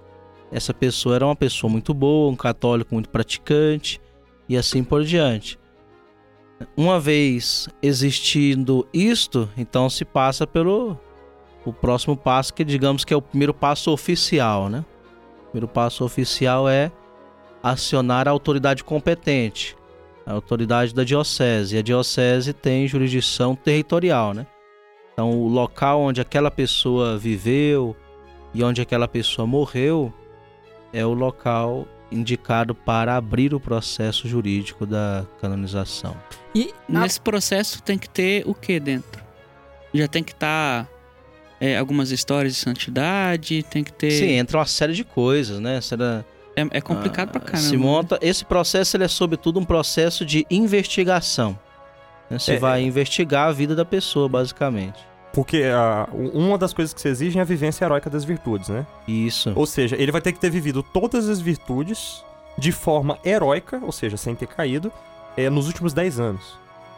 G: essa pessoa era uma pessoa muito boa, um católico muito praticante e assim por diante. Uma vez existindo isto, então se passa pelo o próximo passo, que digamos que é o primeiro passo oficial, né? O primeiro passo oficial é acionar a autoridade competente, a autoridade da diocese. E a diocese tem jurisdição territorial, né? Então, o local onde aquela pessoa viveu e onde aquela pessoa morreu é o local indicado para abrir o processo jurídico da canonização.
A: E
H: Nesse processo tem que ter o que dentro? Já tem que estar algumas histórias de santidade, tem que ter.
G: Sim, entra uma série de coisas, né? Será,
H: É, é complicado pra
G: Ah,
H: caramba.
G: Se monta, esse processo ele é sobretudo um processo de investigação. né? Você
B: É,
G: vai
B: é.
G: investigar a vida da pessoa, basicamente.
B: Porque ah, uma das coisas que se exige é a vivência heróica das virtudes, né?
G: Isso.
B: Ou seja, ele vai ter que ter vivido todas as virtudes de forma heróica, ou seja, sem ter caído, é, nos últimos 10 anos.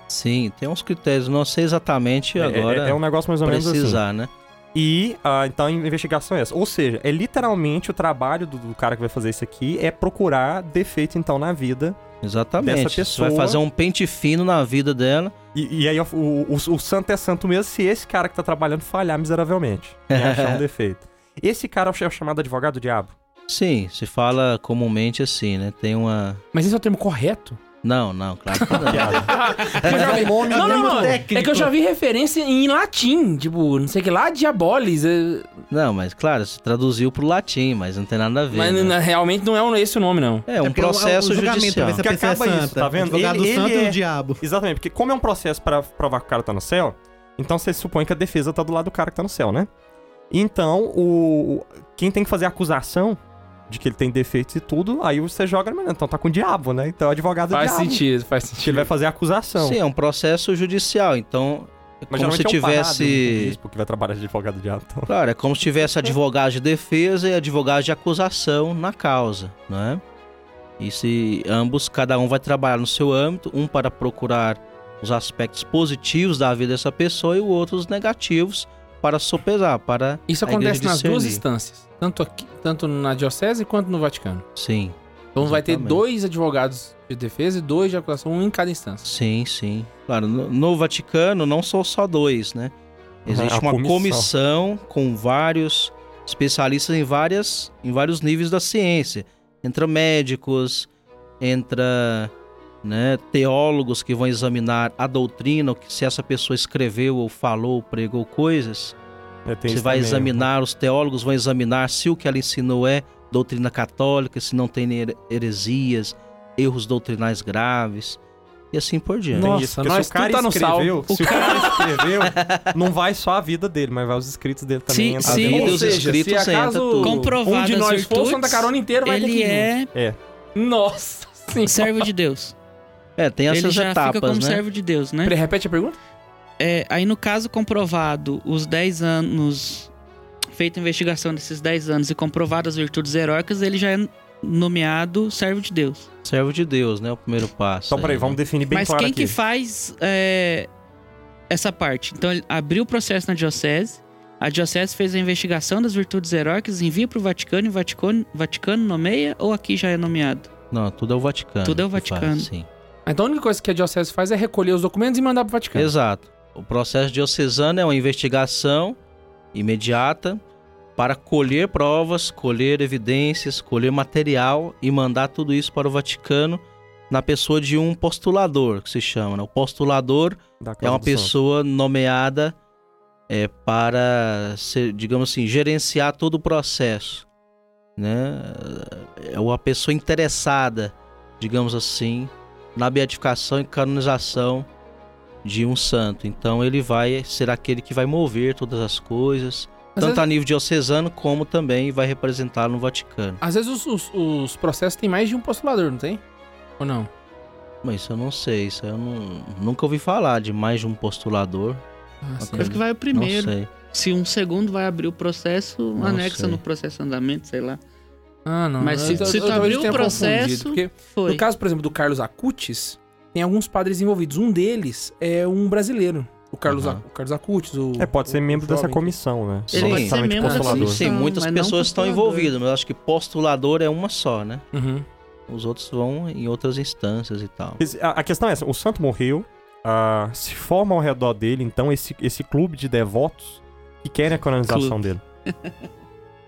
G: Sim, tem uns critérios, não sei exatamente
B: É-
G: agora
B: é, é um negócio mais ou menos assim.
G: precisar, né?
B: E, ah, então, a investigação é essa. Ou seja, é literalmente o trabalho do, do cara que vai fazer isso aqui é procurar defeito, então, na vida.
G: Exatamente.
B: Dessa
G: Você
B: pessoa-
G: vai fazer um pente fino na vida dela.
B: E, e aí, o, o- o santo é santo mesmo se esse cara que tá trabalhando falhar miseravelmente. E achar um defeito. Esse cara é o chamado advogado diabo.
G: Sim, se fala comumente assim, né? Tem uma.
A: Mas esse é o termo correto?
G: Não, não, claro que não.
A: Eu já vi-
D: nome
A: não, não, não.
D: técnico.
A: É que eu já vi referência em latim, tipo, não sei o que lá, diabolis. é-
G: não, mas claro, se traduziu pro latim, mas não tem nada a ver.
A: Mas
G: né?
A: realmente não é um- esse o nome, não.
G: É um
D: é
G: processo
D: é o julgamento,
G: judicial.
B: Que
D: pessoa é
B: acaba isso,
D: santa.
B: tá vendo? Ele-
D: santo
B: ele
D: e
B: é-
D: o diabo.
B: Exatamente, porque como é um processo pra provar que o cara tá no céu, então você supõe que a defesa tá do lado do cara que tá no céu, né? Então, o, o- quem tem que fazer a acusação de que ele tem defeitos e tudo, aí você joga, mas então tá com o diabo, né? Então o advogado é
A: Faz
B: diabo.
A: sentido, faz
B: Que ele
A: sentido.
B: vai fazer a acusação.
G: Sim, é um processo judicial, então é
B: Mas
G: como se
B: é um
G: tivesse.
B: bispo que vai trabalhar de advogado diabo. Então.
G: Claro, é como se tivesse advogado de defesa e advogado de acusação na causa, não é? E se ambos, cada um vai trabalhar no seu âmbito, um para procurar os aspectos positivos da vida dessa pessoa e o outro os negativos para sopesar, para
A: Isso acontece nas duas instâncias. Tanto, aqui, tanto na diocese quanto no Vaticano.
G: Sim,
A: Então vai ter
G: Exatamente.
A: dois advogados de defesa e dois de acusação, um em cada instância.
G: sim, sim. Claro, no, no Vaticano não são só dois, né? Existe
B: A
G: uma
B: comissão.
G: comissão com vários especialistas em várias em vários níveis da ciência. Entra médicos, entra né, teólogos que vão examinar a doutrina, o que se essa pessoa escreveu ou falou, pregou coisas.
B: É,
G: Você vai
B: também.
G: examinar, os teólogos vão examinar se o que ela ensinou é doutrina católica, se não tem here- heresias, erros doutrinais graves e assim por diante.
A: Nossa,
B: isso,
A: nós
B: se o cara
A: tá no
B: escreveu,
H: sal.
B: se o cara escreveu, não vai só a vida dele, mas vai os escritos dele também.
H: Sim, sim.
G: Ou seja,
A: se acaso um de
H: as
A: nós for, Santa Carona inteira vai ter que
H: Ele
A: vir.
H: é
A: Nossa senhora.
H: servo de Deus.
G: É, tem
H: ele
G: essas
H: já fica
G: etapas,
H: como
G: né?
H: servo de Deus, né?
A: Repete a pergunta?
H: É, aí no caso comprovado os 10 anos, feita a investigação desses 10 anos e comprovado as virtudes heróicas, ele já é nomeado servo de Deus.
G: Servo de Deus, né? O primeiro passo.
B: Então, peraí,
G: aí,
B: vamos
G: né?
B: definir bem
H: Mas
B: claro
H: quem
B: aqui.
H: que faz é, essa parte? Então ele abriu o processo na diocese, a diocese fez a investigação das virtudes heróicas, envia para o Vaticano e o Vaticano, Vaticano nomeia ou aqui já é nomeado?
G: Não, tudo é o Vaticano.
H: Tudo é o Vaticano.
G: faz, sim.
A: Então a única coisa que a diocese faz é recolher os documentos e mandar pro Vaticano.
G: Exato. O processo diocesano é uma investigação imediata para colher provas, colher evidências, colher material e mandar tudo isso para o Vaticano na pessoa de um postulador, que se chama. Né? O postulador é uma
B: do santo.
G: pessoa nomeada é, para, ser, digamos assim, gerenciar todo o processo. Né? É uma pessoa interessada, digamos assim, na beatificação e canonização de um santo. Então ele vai ser aquele que vai mover todas as coisas,
A: Às
G: tanto
A: vezes-
G: a nível diocesano como também vai representar no Vaticano.
A: Às vezes os, os- os processos têm mais de um postulador, não tem? Ou não?
G: Mas isso eu não sei, isso eu não, nunca ouvi falar de mais de um postulador.
A: Ah.
H: Parece que vai o primeiro.
G: Não sei.
H: se um segundo vai abrir o processo,
G: Não
H: anexa
G: sei.
H: no processo de andamento, sei lá.
A: Ah, não.
H: Mas se-
A: eu-
H: se
A: eu
H: tu
A: talvez
H: abrir o
A: tenha
H: processo,
A: confundido, Porque
H: Foi.
A: no caso, por exemplo, do Carlos Acutis, tem alguns padres envolvidos. Um deles é um brasileiro. O Carlos. Ac- o Carlos Acutis. O,
B: É, pode ser
A: o
B: membro dessa
A: jovem.
B: comissão, né?
H: Ele pode ser
B: necessariamente
H: membro
B: postulador.
G: Sim, muitas pessoas estão envolvidas, mas eu acho que postulador é uma só, né?
A: Uhum.
G: Os outros vão em outras instâncias e tal.
B: A, a questão é essa: o santo morreu, ah, se forma ao redor dele, então, esse, esse clube de devotos que querem a canonização
H: Clube.
B: dele.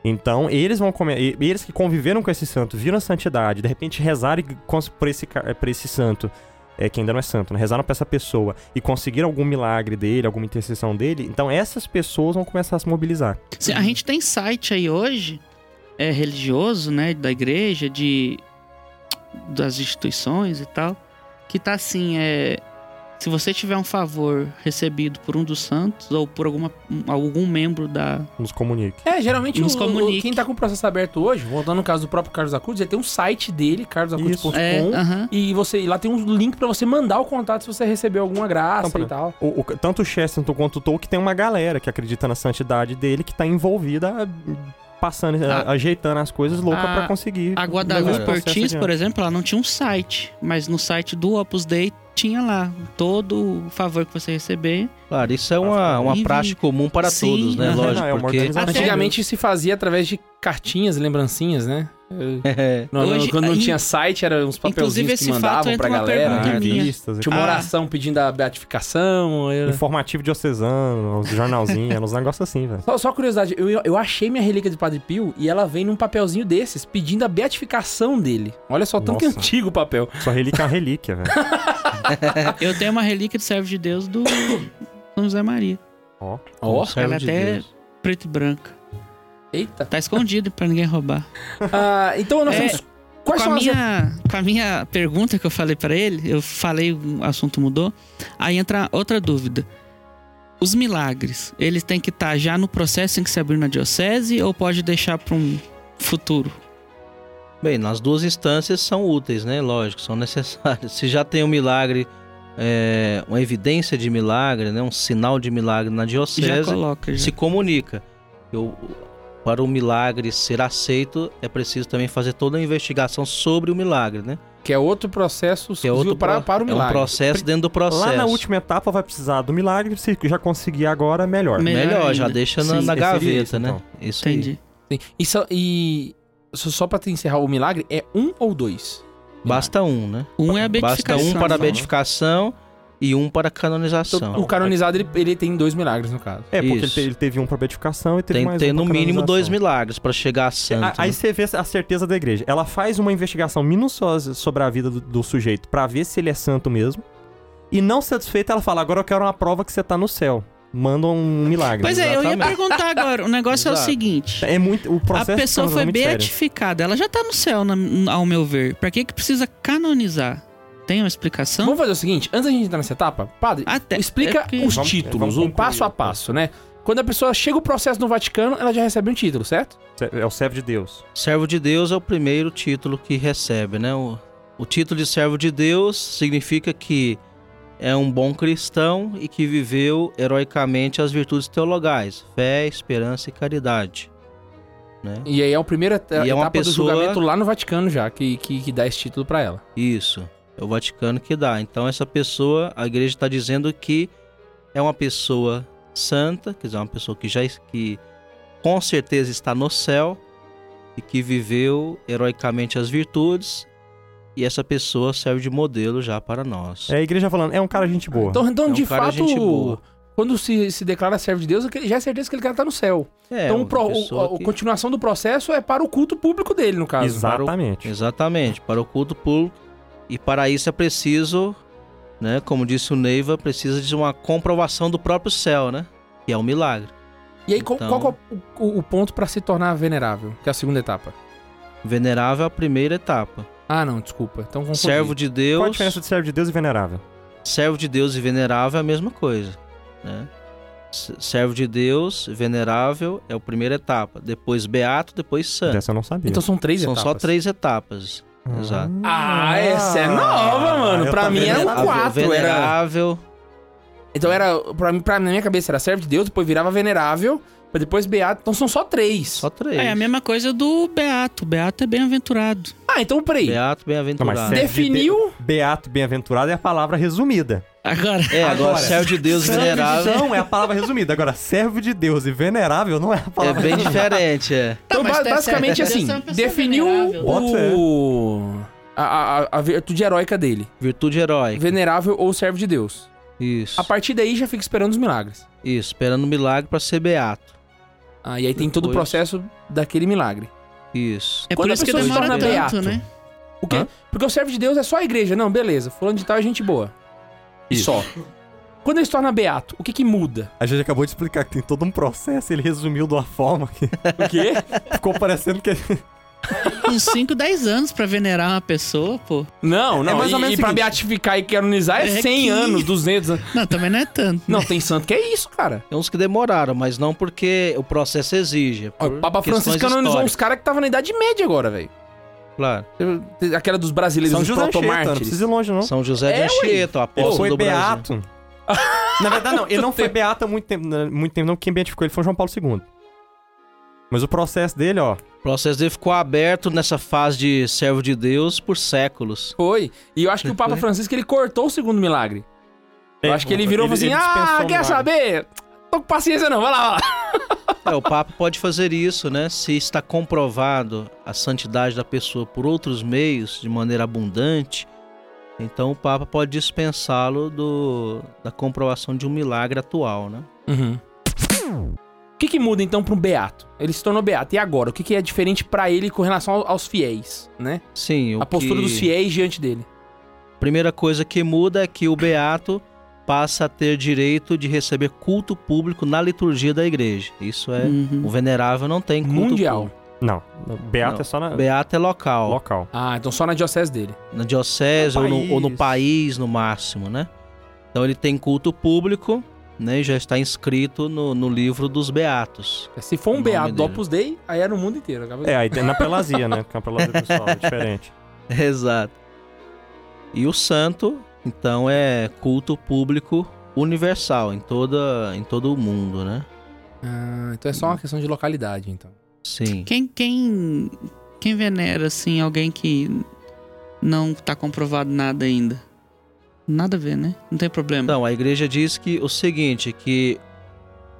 B: Então, eles vão comer. Eles que conviveram com esse santo, viram a santidade, de repente rezaram cons- por esse, ca- por esse santo, é, que ainda não é santo, né? rezaram pra essa pessoa e conseguiram algum milagre dele, alguma intercessão dele, então essas pessoas vão começar a se mobilizar.
H: A gente tem site aí hoje, é religioso, né, da igreja, de das instituições e tal, que tá assim, é se você tiver um favor recebido por um dos santos ou por alguma, um- algum membro da
B: Nos comunique.
A: É, geralmente
H: Nos
A: o,
H: comunique.
A: o- quem tá com o processo aberto hoje, voltando no caso do próprio Carlos Acutis, ele tem um site dele, carlosacutis.com.
H: é, aham.
A: E você, lá tem um link pra você mandar o contato se você recebeu alguma graça
B: Então,
A: e tal.
B: O, o- tanto o Chesterton quanto o Tolkien tem uma galera que acredita na santidade dele, que tá envolvida passando, ah,
H: A-
B: ajeitando as coisas loucas
H: a-
B: pra conseguir.
H: A Guadalupe Ortiz, por exemplo, ela não tinha um site, mas no site do Opus Dei tinha lá todo o favor que você receber.
G: Claro, isso é uma, uma prática comum para
H: Sim,
G: todos, né? Lógico,
B: É uma
G: porque.
A: Antigamente se fazia através de cartinhas, lembrancinhas, né?
G: é,
A: Não-
H: Hoje,
A: quando não
H: in-
A: tinha site, era uns
H: Inclusive,
A: papelzinhos
H: esse
A: que
H: fato
A: mandavam
H: entra
A: pra
H: uma
A: galera.
H: pergunta
A: né?
B: revistas
A: Tinha uma
H: Ah.
A: oração pedindo a beatificação. era-
B: Informativo diocesano, os jornalzinhos, uns negócios assim, velho.
A: Só, só curiosidade, eu, eu achei minha relíquia de Padre Pio e ela vem num papelzinho desses, pedindo a beatificação dele. Olha só, tanto que é
B: Nossa.
A: antigo o papel.
B: Sua relíquia é uma relíquia, velho.
H: Eu tenho uma relíquia de servo de Deus do São José Maria.
B: Ó.
A: Ó,
G: servo
H: ela
G: de
H: até-
G: Deus.
H: Preto e branca.
A: Eita.
H: Tá escondido pra ninguém roubar.
A: Ah, então nós
H: É,
A: temos... Quais
H: com,
A: são
H: a
A: as...
H: minha, com a minha pergunta que eu falei pra ele, eu falei, o assunto mudou. Aí entra outra dúvida. Os milagres, eles têm que estar já no processo em que se abriu na diocese ou pode deixar pra um futuro?
G: Bem, nas duas instâncias são úteis, né? Lógico, são necessárias. Se já tem um milagre, é, uma evidência de milagre, né? Um sinal de milagre na
H: Já
G: diocese,
H: coloca. Já.
G: se comunica. Eu, para o milagre ser aceito, é preciso também fazer toda a investigação sobre o milagre, né?
A: Que é outro processo
G: Que é outro
A: para,
G: pro-
A: para o
G: é um
A: milagre.
G: processo dentro do processo.
B: Lá na última etapa vai precisar do milagre, se já conseguir agora, melhor.
H: Me-
G: Melhor,
H: Melhor
G: já deixa na,
H: Sim,
G: na gaveta,
B: isso,
G: né?
B: então.
G: Isso aí.
H: Entendi.
A: Sim. E, só, e só, te encerrar, o milagre é um ou dois?
G: Basta um, né?
H: Um é a
G: Basta
H: beatificação.
G: um para a beatificação e um para a
A: Então,
G: canonização.
A: o canonizado, ele, ele tem dois milagres, no caso.
B: É, porque ele, te- ele teve um pra beatificação e teve
G: Tem que
B: mais
G: ter
B: um
G: no
B: pra
G: mínimo dois
B: canonização.
G: milagres para chegar a santo.
B: A- Aí
G: né?
B: você vê a certeza da igreja. Ela faz uma investigação minuciosa sobre a vida do, do sujeito pra ver se ele é santo mesmo. E não satisfeita, ela fala: agora eu quero uma prova que você tá no céu. Manda um milagre.
H: Pois é, eu ia
G: Exatamente.
H: perguntar agora. O negócio é o seguinte.
B: É muito. O
H: A
B: processo de
H: pessoa
B: canonização
H: foi
B: é muito sério.
H: beatificada. Ela já tá no céu, na- ao meu ver. Pra que que precisa canonizar? Tem uma explicação?
A: Vamos fazer o seguinte, antes da gente entrar nessa etapa, padre,
H: Até-
A: explica
H: é porque-
A: os
B: Vamos-
A: títulos,
B: vamos
A: o
B: concluir,
A: passo a
B: então.
A: passo, né? Quando a pessoa chega o processo no Vaticano, ela já recebe um título, certo?
B: É o servo de Deus.
G: Servo de Deus é o primeiro título que recebe, né? O, o título de servo de Deus significa que é um bom cristão e que viveu heroicamente as virtudes teologais, fé, esperança e caridade. Né?
A: E aí é a primeira et-
G: E é
A: etapa
G: uma
A: do
G: pessoa-
A: julgamento lá no Vaticano já, que, que, que dá esse título pra ela.
G: Isso, é o Vaticano que dá. Então essa pessoa, a igreja está dizendo que é uma pessoa santa, quer dizer, uma pessoa que já que com certeza está no céu e que viveu heroicamente as virtudes. E essa pessoa serve de modelo já para nós.
B: É a igreja falando: é um cara gente boa.
A: Então, então
G: É um
A: de
G: cara
A: fato,
G: gente boa.
A: quando se, se declara servo de Deus, é já é certeza que ele cara tá no céu.
G: É,
A: então o pro- o- a
G: que-
A: continuação do processo é para o culto público dele, no caso.
B: Exatamente.
G: Exatamente, para o culto público. E para isso é preciso, né, como disse o Neiva, precisa de uma comprovação do próprio céu, né? Que é um milagre.
A: E aí, qual,
G: Então-
A: qual que é o, o- ponto pra se tornar venerável? Que é a segunda etapa.
G: Venerável é a primeira etapa.
A: Ah, não, desculpa. Então confundi.
G: Servo de Deus.
B: Qual a diferença de servo de Deus e venerável?
G: Servo de Deus e venerável é a mesma coisa, né? Servo de Deus, venerável é a primeira etapa. Depois beato, depois santo.
B: Dessa eu não sabia.
A: Então são três
G: São
A: etapas.
G: só três etapas. Exato.
A: Ah, essa é nova, mano.
B: eu
A: Pra mim
B: não
A: eram
B: sabia.
A: quatro. Era...
G: Venerável,
A: Então era, pra, mim- pra, na minha cabeça era servo de Deus, depois virava venerável, depois beato. Então são só três.
G: Só três.
H: É a mesma coisa do Beato. Beato é bem-aventurado.
A: Ah, então peraí.
G: Beato,
B: Não,
G: bem-aventurado.
A: Definiu-
B: de Beato, bem-aventurado é a palavra resumida.
H: Agora,
G: É, agora,
B: Agora,
G: servo de Deus
B: Servo de
G: venerável
B: Deus é a palavra resumida. Agora, servo de Deus e venerável não é a
G: é
B: palavra
G: bem
B: resumida.
G: diferente, é.
A: Então,
H: mas
A: ba-
H: tá
A: basicamente
H: certo.
A: assim,
H: Deus é
A: definiu
H: venerável.
A: O... A, a, a virtude heróica dele.
G: Virtude heróica.
A: Venerável ou servo de Deus.
G: Isso.
A: A partir daí já fica esperando os milagres.
G: Isso, esperando um milagre pra ser beato.
A: Ah, e aí tem todo o
G: Depois-
A: processo daquele milagre.
G: Isso.
H: é
A: Quando
H: por
A: a
H: isso que
A: pessoa se
H: demora
A: torna
H: tanto,
A: beato,
H: né?
A: O quê?
B: Hã?
A: Porque o servo de Deus é só a igreja. Não, beleza. Fulano de tal é gente boa. E
B: Isso.
A: só. Quando ele se torna beato, o que que muda?
B: A gente acabou de explicar que tem todo um processo, ele resumiu de uma forma que
A: O quê?
B: ficou parecendo que...
H: Uns 5, 10 anos pra venerar uma pessoa, pô.
A: Não, não.
B: É mais ou
A: e,
B: menos
A: e
B: o
A: pra beatificar e canonizar é
H: É
A: 100
H: que-
A: anos, 200 anos.
H: Não, também não é tanto.
A: Não, tem santo que é isso, cara.
G: Tem uns que demoraram, mas não porque o processo exige. é
A: Ó, O Papa Francisco canonizou uns caras que estavam na Idade Média agora, velho.
G: Claro.
A: Aquela dos brasileiros,
B: São
A: dos
B: José Anchieta, não
A: protomártires.
B: precisa ir longe, não.
G: São José
A: É,
G: de
A: ué.
G: Anchieta, apóstolo
B: foi
G: do Brasil.
B: beato. Na verdade, não. Ele não foi beato há muito tempo, né, muito tempo não. Quem beatificou ele foi João Paulo II. Mas o processo dele, ó...
G: O processo dele ficou aberto nessa fase de servo de Deus por séculos.
A: Foi. E eu acho que o Papa. Francisco ele cortou o segundo milagre. Eu acho que ele virou e falou assim:
B: dispensou
A: Ah,
B: o
A: quer
B: milagre."
A: saber? Tô com paciência não, vai lá, vai lá.
G: É, o Papa pode fazer isso, né? Se está comprovado a santidade da pessoa por outros meios, de maneira abundante, então o Papa pode dispensá-lo do, da comprovação de um milagre atual, né?
A: Uhum. O que, que muda então pra um beato? Ele se tornou beato. E agora? O que, que é diferente pra ele com relação ao- aos fiéis, né?
G: Sim, o
A: A postura
G: que...
A: dos fiéis diante dele.
G: Primeira coisa que muda é que o beato passa a ter direito de receber culto público na liturgia da igreja. Isso é...
H: Uhum.
G: O venerável não tem culto
A: Mundial.
G: público.
B: Não, beato
G: Não.
B: é só na...
G: Beato é local.
B: local.
A: Ah, então só na diocese dele.
G: na diocese
B: No
G: ou, no, ou no
B: país.
G: país no máximo, né? Então ele tem culto público, né? E já está inscrito no, no livro dos beatos.
A: Se for um beato do. Opus Dei, aí é no mundo inteiro. Acaba-
B: É, aí tem na pelazia, né? Porque é uma pelazia pessoal, é diferente.
G: Exato. E o santo, então, é culto público universal em toda em todo o mundo, né?
A: Ah, então é só uma questão de localidade, então.
G: Sim.
H: Quem, quem, quem venera, assim, alguém que não tá comprovado nada ainda? Nada a ver, né? Não tem problema.
G: Então, a igreja diz que o seguinte, que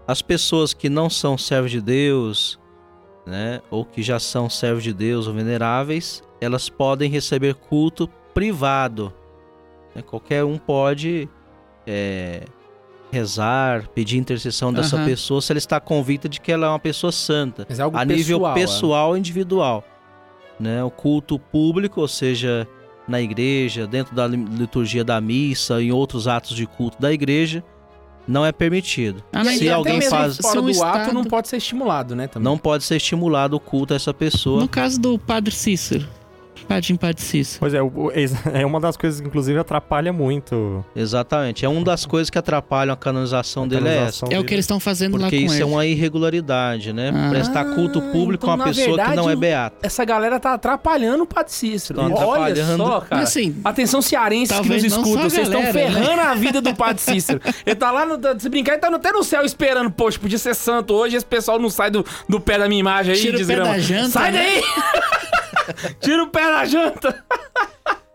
G: as pessoas que não são servos de Deus, né, ou que já são servos de Deus ou veneráveis, elas podem receber culto privado. né? Qualquer um pode é, rezar, pedir intercessão dessa
H: Aham.
G: pessoa se ela está convicta de que ela é uma pessoa santa
A: Mas é algo
G: a nível
A: pessoal,
G: pessoal e individual. Né? O culto público, ou seja, na igreja, dentro da li- liturgia da missa, em outros atos de culto da igreja, não é permitido.
H: Ah, mas
G: Se alguém faz-
A: fora
H: Se o
A: do ato
H: Estado-
A: não pode ser estimulado, né? Também.
G: Não pode ser estimulado o culto a essa pessoa.
H: No caso do Padre Cícero. Padim Padre Cícero.
B: Pois é, é uma das coisas que inclusive atrapalha muito
G: Exatamente. É uma das coisas que atrapalham a canonização
B: a
G: dele é essa.
H: É o que eles estão fazendo lá
G: Porque
H: com
G: isso
H: ele.
G: é uma irregularidade, né?
H: Ah.
G: Prestar culto público
A: então,
G: a uma
A: na
G: pessoa que não é
A: verdade,
G: beata.
A: Essa galera tá atrapalhando o Padre Cícero.
G: Estão
A: Olha só, cara.
H: Assim,
A: Atenção cearenses que nos escutam, vocês estão
H: né?
A: ferrando a vida do Padre Cícero. Ele tá lá, no, se brincar, ele tá no- até no céu esperando. Poxa, podia ser santo hoje, esse pessoal não sai do, do pé da minha imagem aí,
H: Tira o pé da janta,
A: Sai
H: né?
A: Tira o pé da janta!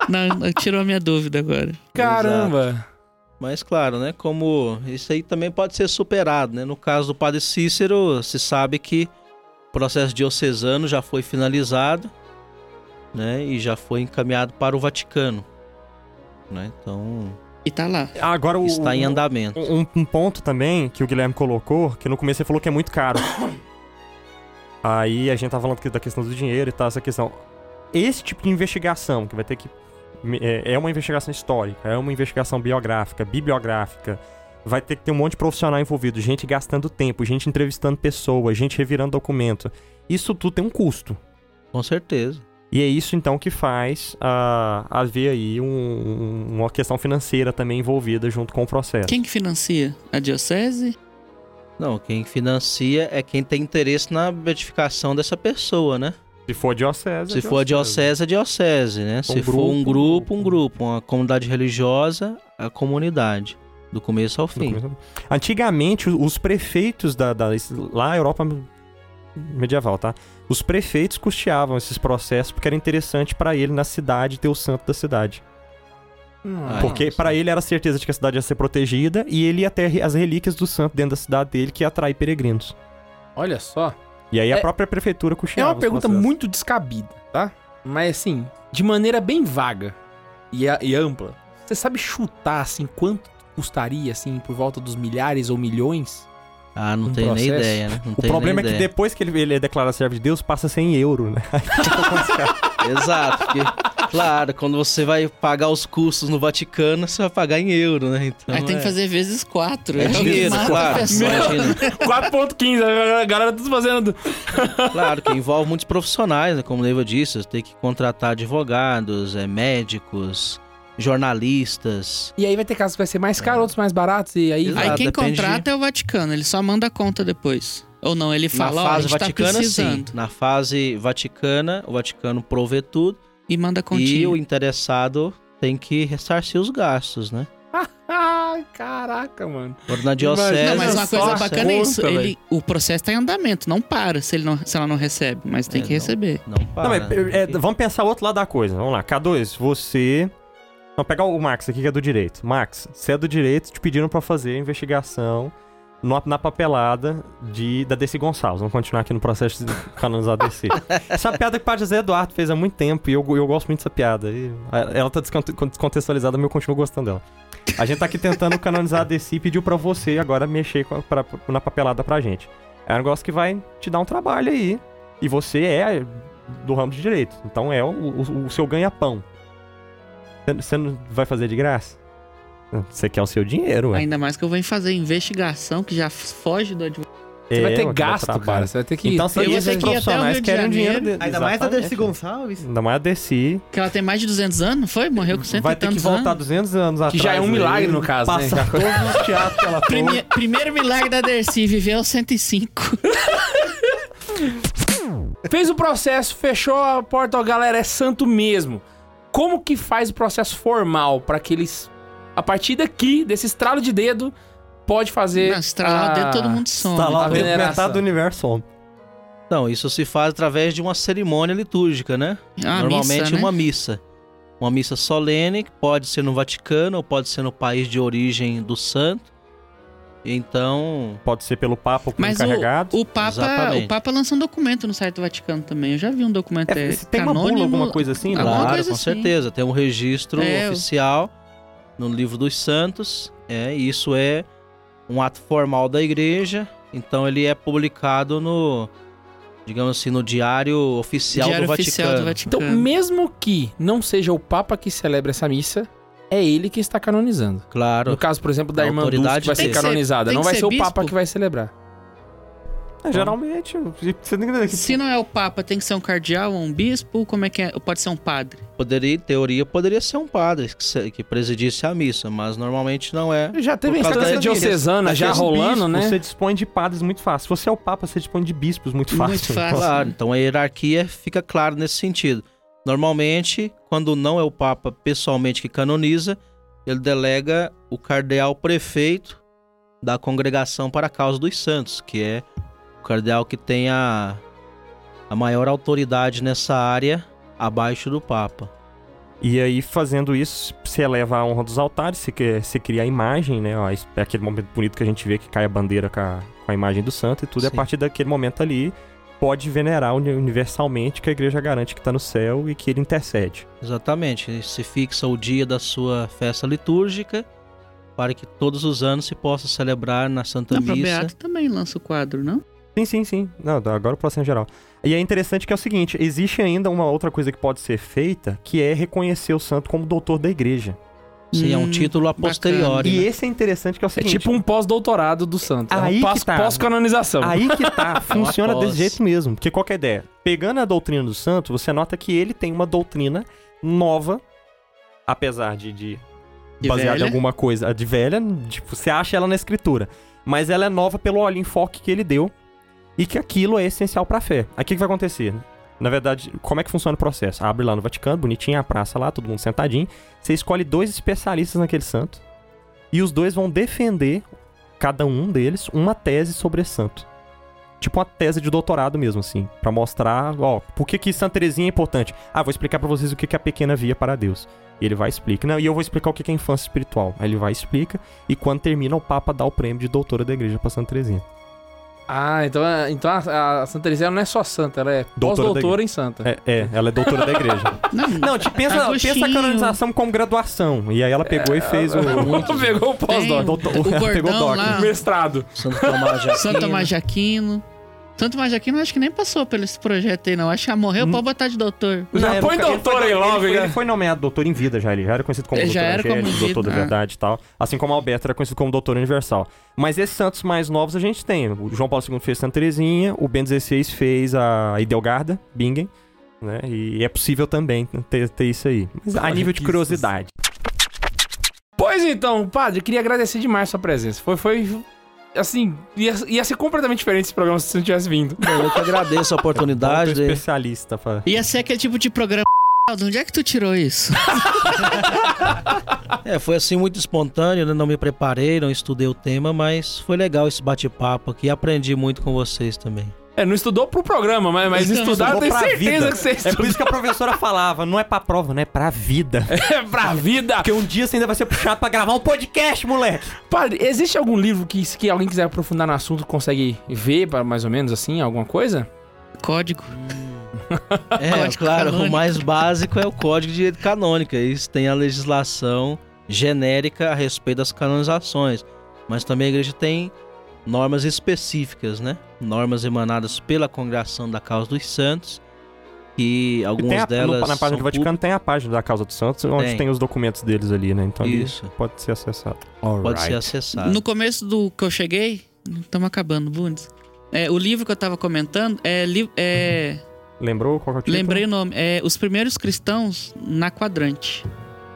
H: não, tirou a minha dúvida agora.
A: Caramba!
G: Mas claro, né? Como isso aí também pode ser superado, né? No caso do Padre Cícero, se sabe que o processo diocesano já foi finalizado, né? E já foi encaminhado para o Vaticano, né? Então
H: E tá lá.
B: Agora o,
G: está em andamento.
B: Um, um ponto também que o Guilherme colocou, que no começo ele falou que é muito caro. Aí a gente tá falando aqui da questão do dinheiro e tal, essa questão. Esse tipo de investigação, que vai ter que. É, é uma investigação histórica, é uma investigação biográfica, bibliográfica. Vai ter que ter um monte de profissional envolvido, gente gastando tempo, gente entrevistando pessoas, gente revirando documento. Isso tudo tem um custo.
G: Com certeza.
B: E é isso então que faz ah, haver aí um- uma questão financeira também envolvida junto com o processo.
H: Quem que financia? A diocese?
G: Não, quem financia é quem tem interesse na beatificação dessa pessoa, né?
B: Se for diocese, é
G: Se for a diocese, é diocese, né? Se for um grupo, um grupo. Uma comunidade religiosa, a comunidade. Do começo ao fim.
B: Antigamente, o- os prefeitos da, da- lá na Europa medieval, tá? Os prefeitos custeavam esses processos porque era interessante pra ele na cidade ter o santo da cidade.
G: Ah,
B: Porque pra ele era a certeza de que a cidade ia ser protegida e ele ia ter as relíquias do santo dentro da cidade dele que ia atrair peregrinos.
A: Olha só.
B: E aí a
A: É-
B: própria prefeitura
A: É
B: custeava.
A: uma pergunta muito descabida, tá? Mas assim, de maneira bem vaga e, a- e ampla. Você sabe chutar, assim, quanto custaria, assim, por volta dos milhares ou milhões?
G: Ah, não
A: Um
G: tenho nem
A: processo.
G: ideia, né? Não
B: O problema é
G: nem
B: que depois que ele, ele é declarado servo de Deus, passa a ser em euro, né?
G: Exato, porque, claro, quando você vai pagar os custos no Vaticano, você vai pagar em euro, né? Então,
H: Aí tem
G: é,
H: que fazer vezes quatro.
G: é
H: o que
G: dinheiro, claro.
H: pessoa.
G: Imagina.
A: 4.15, a galera tudo fazendo...
G: Claro, que envolve muitos profissionais, né? Como o Leiva disse, você tem que contratar advogados, é, médicos, jornalistas.
A: E aí vai ter casos que vai ser mais caro, outros mais baratos, e aí...
G: Exato.
H: Aí quem
G: depende
H: contrata é o Vaticano, ele só manda a conta depois. Ou não, ele fala,
G: Na fase
H: tá
G: vaticana, sim.
H: precisando.
G: Na fase vaticana, o Vaticano provê tudo
H: E manda a
G: e
H: continha.
G: o interessado tem que ressarcir os gastos, né?
A: Ai, caraca, mano.
G: Agora, na diocese...
H: Não, mas uma coisa bacana é isso.
A: conta,
H: Ele, o processo tá em andamento, não para se, ele não, se ela não recebe, mas tem
G: É,
H: que
G: não.
H: receber.
G: Não para.
B: Não, mas, é, vamos pensar o outro lado da coisa. Vamos lá. K2, você. Vamos pegar o Max aqui que é do direito. Max, você é do direito, te pediram pra fazer a investigação no- na papelada de, da DC Gonçalves. Vamos continuar aqui no processo de canonizar a DC. Essa piada que o Padre José Eduardo fez há muito tempo e eu, eu gosto muito dessa piada. E ela tá desconte- descontextualizada, mas eu continuo gostando dela. A gente tá aqui tentando canonizar a DC e pediu pra você agora mexer a- pra- na papelada pra gente. É um negócio que vai te dar um trabalho aí. E você é do ramo de direito. Então é o, o- o seu ganha-pão. Você não vai fazer de graça? Você quer o seu dinheiro, ué.
H: Ainda mais que eu venho fazer investigação que já foge do advogado.
A: Você vai
B: É,
A: ter
B: que
A: gasto, cara. Você vai ter que...
B: Então,
H: vou
B: esses
H: que
B: profissionais
H: de
B: querem o dinheiro
H: Janeiro.
B: de-
D: Ainda mais a. Dercy Gonçalves.
B: Ainda mais a DC.
H: Que ela tem mais de 200 anos, não foi? Morreu com 100
B: Vai ter que voltar
H: anos.
B: 200 anos
A: Que
B: atrás.
A: já é um milagre, no caso, né?
B: Passar todos os teatros que ela.
H: Prime- primeiro milagre da Dercy, viveu aos 105.
A: Fez o processo, fechou a porta, ó, galera, é santo mesmo. Como que faz o processo formal pra que eles, a partir daqui, desse estralo de dedo, pode fazer.
H: Não, estralar o dedo,
A: a-
H: todo mundo some.
B: Tá
A: A
B: dentro
A: veneração.
B: metade do universo. some.
G: Então, isso se faz através de uma cerimônia litúrgica, né?
H: Ah,
G: Normalmente
H: missa, né?
G: uma missa. Uma missa solene, que pode ser no Vaticano ou pode ser no país de origem do santo. Então,
B: Pode ser pelo Papa ou pelo
H: Mas
B: encarregado.
H: o, o, Papa,
G: Exatamente.
H: o Papa lança um documento no site do Vaticano também. Eu já vi um documento
B: É,
H: é,
B: tem uma bula,
H: canônimo.
B: alguma coisa assim?
H: Alguma
B: lá?
G: claro,
H: coisa
G: com
H: assim.
G: certeza. Tem um registro
H: É, eu-
G: oficial no livro dos santos. É, e isso é um ato formal da igreja. Então ele é publicado no, digamos assim, no diário oficial,
H: Diário
G: do, Vaticano.
H: oficial do
A: Então,
H: Vaticano.
A: mesmo que não seja o Papa que celebra essa missa, é ele que está canonizando.
G: Claro.
A: No caso, por exemplo, da
G: A
A: irmã Dulce,
G: autoridade
A: que vai ser canonizada. não vai
H: ser
A: ser o? Papa que vai celebrar.
B: É, geralmente. Você tem que
H: Se não é o Papa, tem que ser um cardeal ou um bispo? Como é que é? Ou pode ser um padre?
G: Poderia, em teoria, poderia ser um padre que, se- que presidisse a missa, mas normalmente não é.
A: Já teve instância diocesana já rolando,
B: bispos,
A: né?
B: Você dispõe de padres muito fácil. Se você é o Papa, você dispõe de bispos muito fácil.
H: Muito fácil.
G: Claro, então a hierarquia fica clara nesse sentido. Normalmente, quando não é o Papa pessoalmente que canoniza, ele delega o cardeal prefeito da congregação para a causa dos santos, que é o cardeal que tem a, a maior autoridade nessa área abaixo do Papa.
B: E aí, fazendo isso, você eleva a honra dos altares, você, cria- você cria a imagem, né? Ó, é aquele momento bonito que a gente vê que cai a bandeira com a, com a imagem do santo e tudo. E a partir daquele momento ali, pode venerar uni- universalmente que a igreja garante que está no céu e que ele intercede.
G: Exatamente, se fixa o dia da sua festa litúrgica para que todos os anos se possa celebrar na Santa
H: pro
G: Missa.
H: Beato também lança o quadro, não?
B: Sim, sim, sim. Não, agora o processo geral. E é interessante que é o seguinte: existe ainda uma outra coisa que pode ser feita, que é reconhecer o santo como doutor da igreja.
G: Sim, é um
H: Hum,
G: título a posteriori.
B: E
G: né?
B: esse é interessante que é o
A: É
B: seguinte.
A: tipo um pós-doutorado do santo.
B: Aí
A: é
B: que
A: um pós-
B: tá.
A: pós-canonização.
B: Aí que tá, funciona desse jeito mesmo. Porque qual que é a ideia? Pegando a doutrina do santo, você nota que ele tem uma doutrina nova, apesar de, de
H: De
B: baseada em alguma coisa de velha, tipo, você acha ela na escritura. Mas ela é nova pelo olho enfoque que ele deu e que aquilo é essencial pra fé. Aí o que, vai acontecer? Na verdade, como é que funciona o processo? Abre lá no Vaticano, bonitinho, a praça lá, todo mundo sentadinho. Você escolhe dois especialistas naquele santo. E os dois vão defender, cada um deles, uma tese sobre santo. Tipo uma tese de doutorado mesmo, assim. Pra mostrar, ó, por que que Santa Teresinha é importante. Ah, vou explicar pra vocês o que que a pequena via para Deus. E ele vai explicar. Não, e eu vou explicar o que que é infância espiritual. Aí ele vai explica. E quando termina, o Papa dá o prêmio de doutora da igreja pra Santa Teresinha.
A: Ah, então, é- então a, a Santa Teresinha não é só santa, ela é pós-doutora em santa.
B: É, é, ela é doutora da igreja.
H: Não,
B: Não, tipo, pensa,
H: Agostinho.
B: pensa a canonização como graduação. E aí ela pegou e fez o.
A: Pegou o pós-doc.
B: doutor-
H: o
B: ela pegou
H: gordão
B: doc.
H: lá,
A: Mestrado.
G: Santo Tomás de Aquino.
H: Santo Tomás de Aquino. Santo Tomás de Aquino acho que nem passou pelo esse projeto aí, não. Acho que já morreu, pode botar de doutor.
A: Já
B: Não,
A: põe
B: ele foi-
A: doutor aí
B: ele
A: logo, já.
B: Ele foi nomeado doutor em vida já, ele já era conhecido como
H: Ele
B: doutor
H: já era como
B: angélico,
H: em
B: doutor da
H: vida, ah.
B: verdade e tal. Assim como Alberto era conhecido como doutor universal. Mas esses santos mais novos a gente tem. O João Paulo II fez Santa Teresinha, o Ben XVI fez a Idelgarda, Bingen, né? E é possível também ter, ter isso aí. Mas a nível de curiosidade.
A: Pois então, padre, eu queria agradecer demais a sua presença. Foi, foi assim, ia, ia ser completamente diferente esse programa se você não tivesse vindo.
G: Eu que agradeço a oportunidade. De-
B: especialista. Pra...
H: Ia ser aquele tipo de programa. De onde é que tu tirou isso?
G: É, foi assim muito espontâneo, né? Não me preparei, não estudei o tema, mas foi legal esse bate-papo aqui. Aprendi muito com vocês também.
A: É, não estudou pro programa, mas, mas estudar eu
B: Estudou
A: tenho
B: pra
A: certeza
B: vida.
A: que você
B: É por
A: estudou.
B: isso que a professora falava, não é pra prova, não é pra vida.
A: É pra vida.
B: Porque um dia você ainda vai ser puxado pra gravar um podcast, moleque.
A: Padre, existe algum livro que, se alguém quiser aprofundar no assunto, consegue ver, mais ou menos assim, alguma coisa?
H: Código.
G: É,
H: Código
G: claro,
H: canônico.
G: o mais básico é o Código de Direito Canônico. Isso tem a legislação genérica a respeito das canonizações. Mas também a igreja tem normas específicas, né? Normas emanadas pela Congregação da Causa dos Santos. E
B: E tem
G: algumas
B: a-
G: delas.
B: no- na página do
G: são
B: Vaticano tem a página da Causa dos Santos, onde tem,
G: Tem.
B: os documentos deles ali, né? Então ali
G: Isso.
B: pode ser acessado.
G: Pode ser acessado.
H: No começo do que eu cheguei, estamos acabando, Bundes. É, o livro que eu tava comentando é, li- é
B: Lembrou qual que é o título?
H: lembrei o nome, é Os Primeiros Cristãos na Quadrante.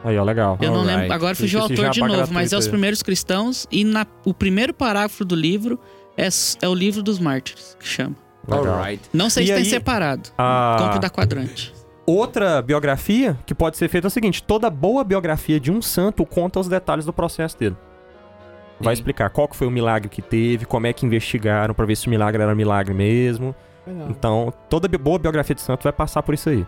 B: Aí, ó, legal.
H: Eu não
A: Alright.
H: lembro, agora fugiu o autor de novo, mas é Os. Primeiros Cristãos e na, o primeiro parágrafo do livro é, é o livro dos mártires, que chama.
B: legal.
A: Alright.
H: Não sei
B: E
H: se tem
B: aí,
H: separado.
B: a-
H: Compre da Quadrante.
B: Outra biografia que pode ser feita é o seguinte: toda boa biografia de um santo conta os detalhes do processo dele. Vai
A: Sim.
B: explicar qual que foi o milagre que teve, como é que investigaram pra ver se o milagre era milagre mesmo. Então, toda boa biografia de santo vai passar por isso aí.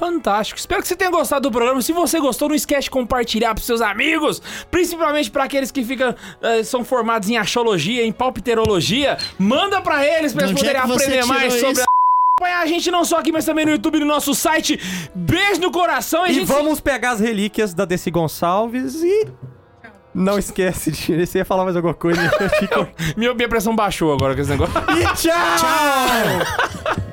A: Fantástico. Espero que você tenha gostado do programa. Se você gostou, não esquece de compartilhar pros seus amigos, principalmente para aqueles que ficam eh, são formados em astrologia, em palpiterologia. Manda pra eles pra
H: De
A: eles poderem aprender mais
H: tirou
A: sobre
H: isso?
A: a acompanhar a gente não só aqui, mas também no YouTube, no nosso site. Beijo no coração e,
B: E
A: gente se-
B: vamos pegar as relíquias da Desi Gonçalves e. Não esquece de. Você ia falar mais alguma coisa? fico-
A: Minha, minha pressão baixou agora com esse negócio.
B: e tchau!
E: Yeah.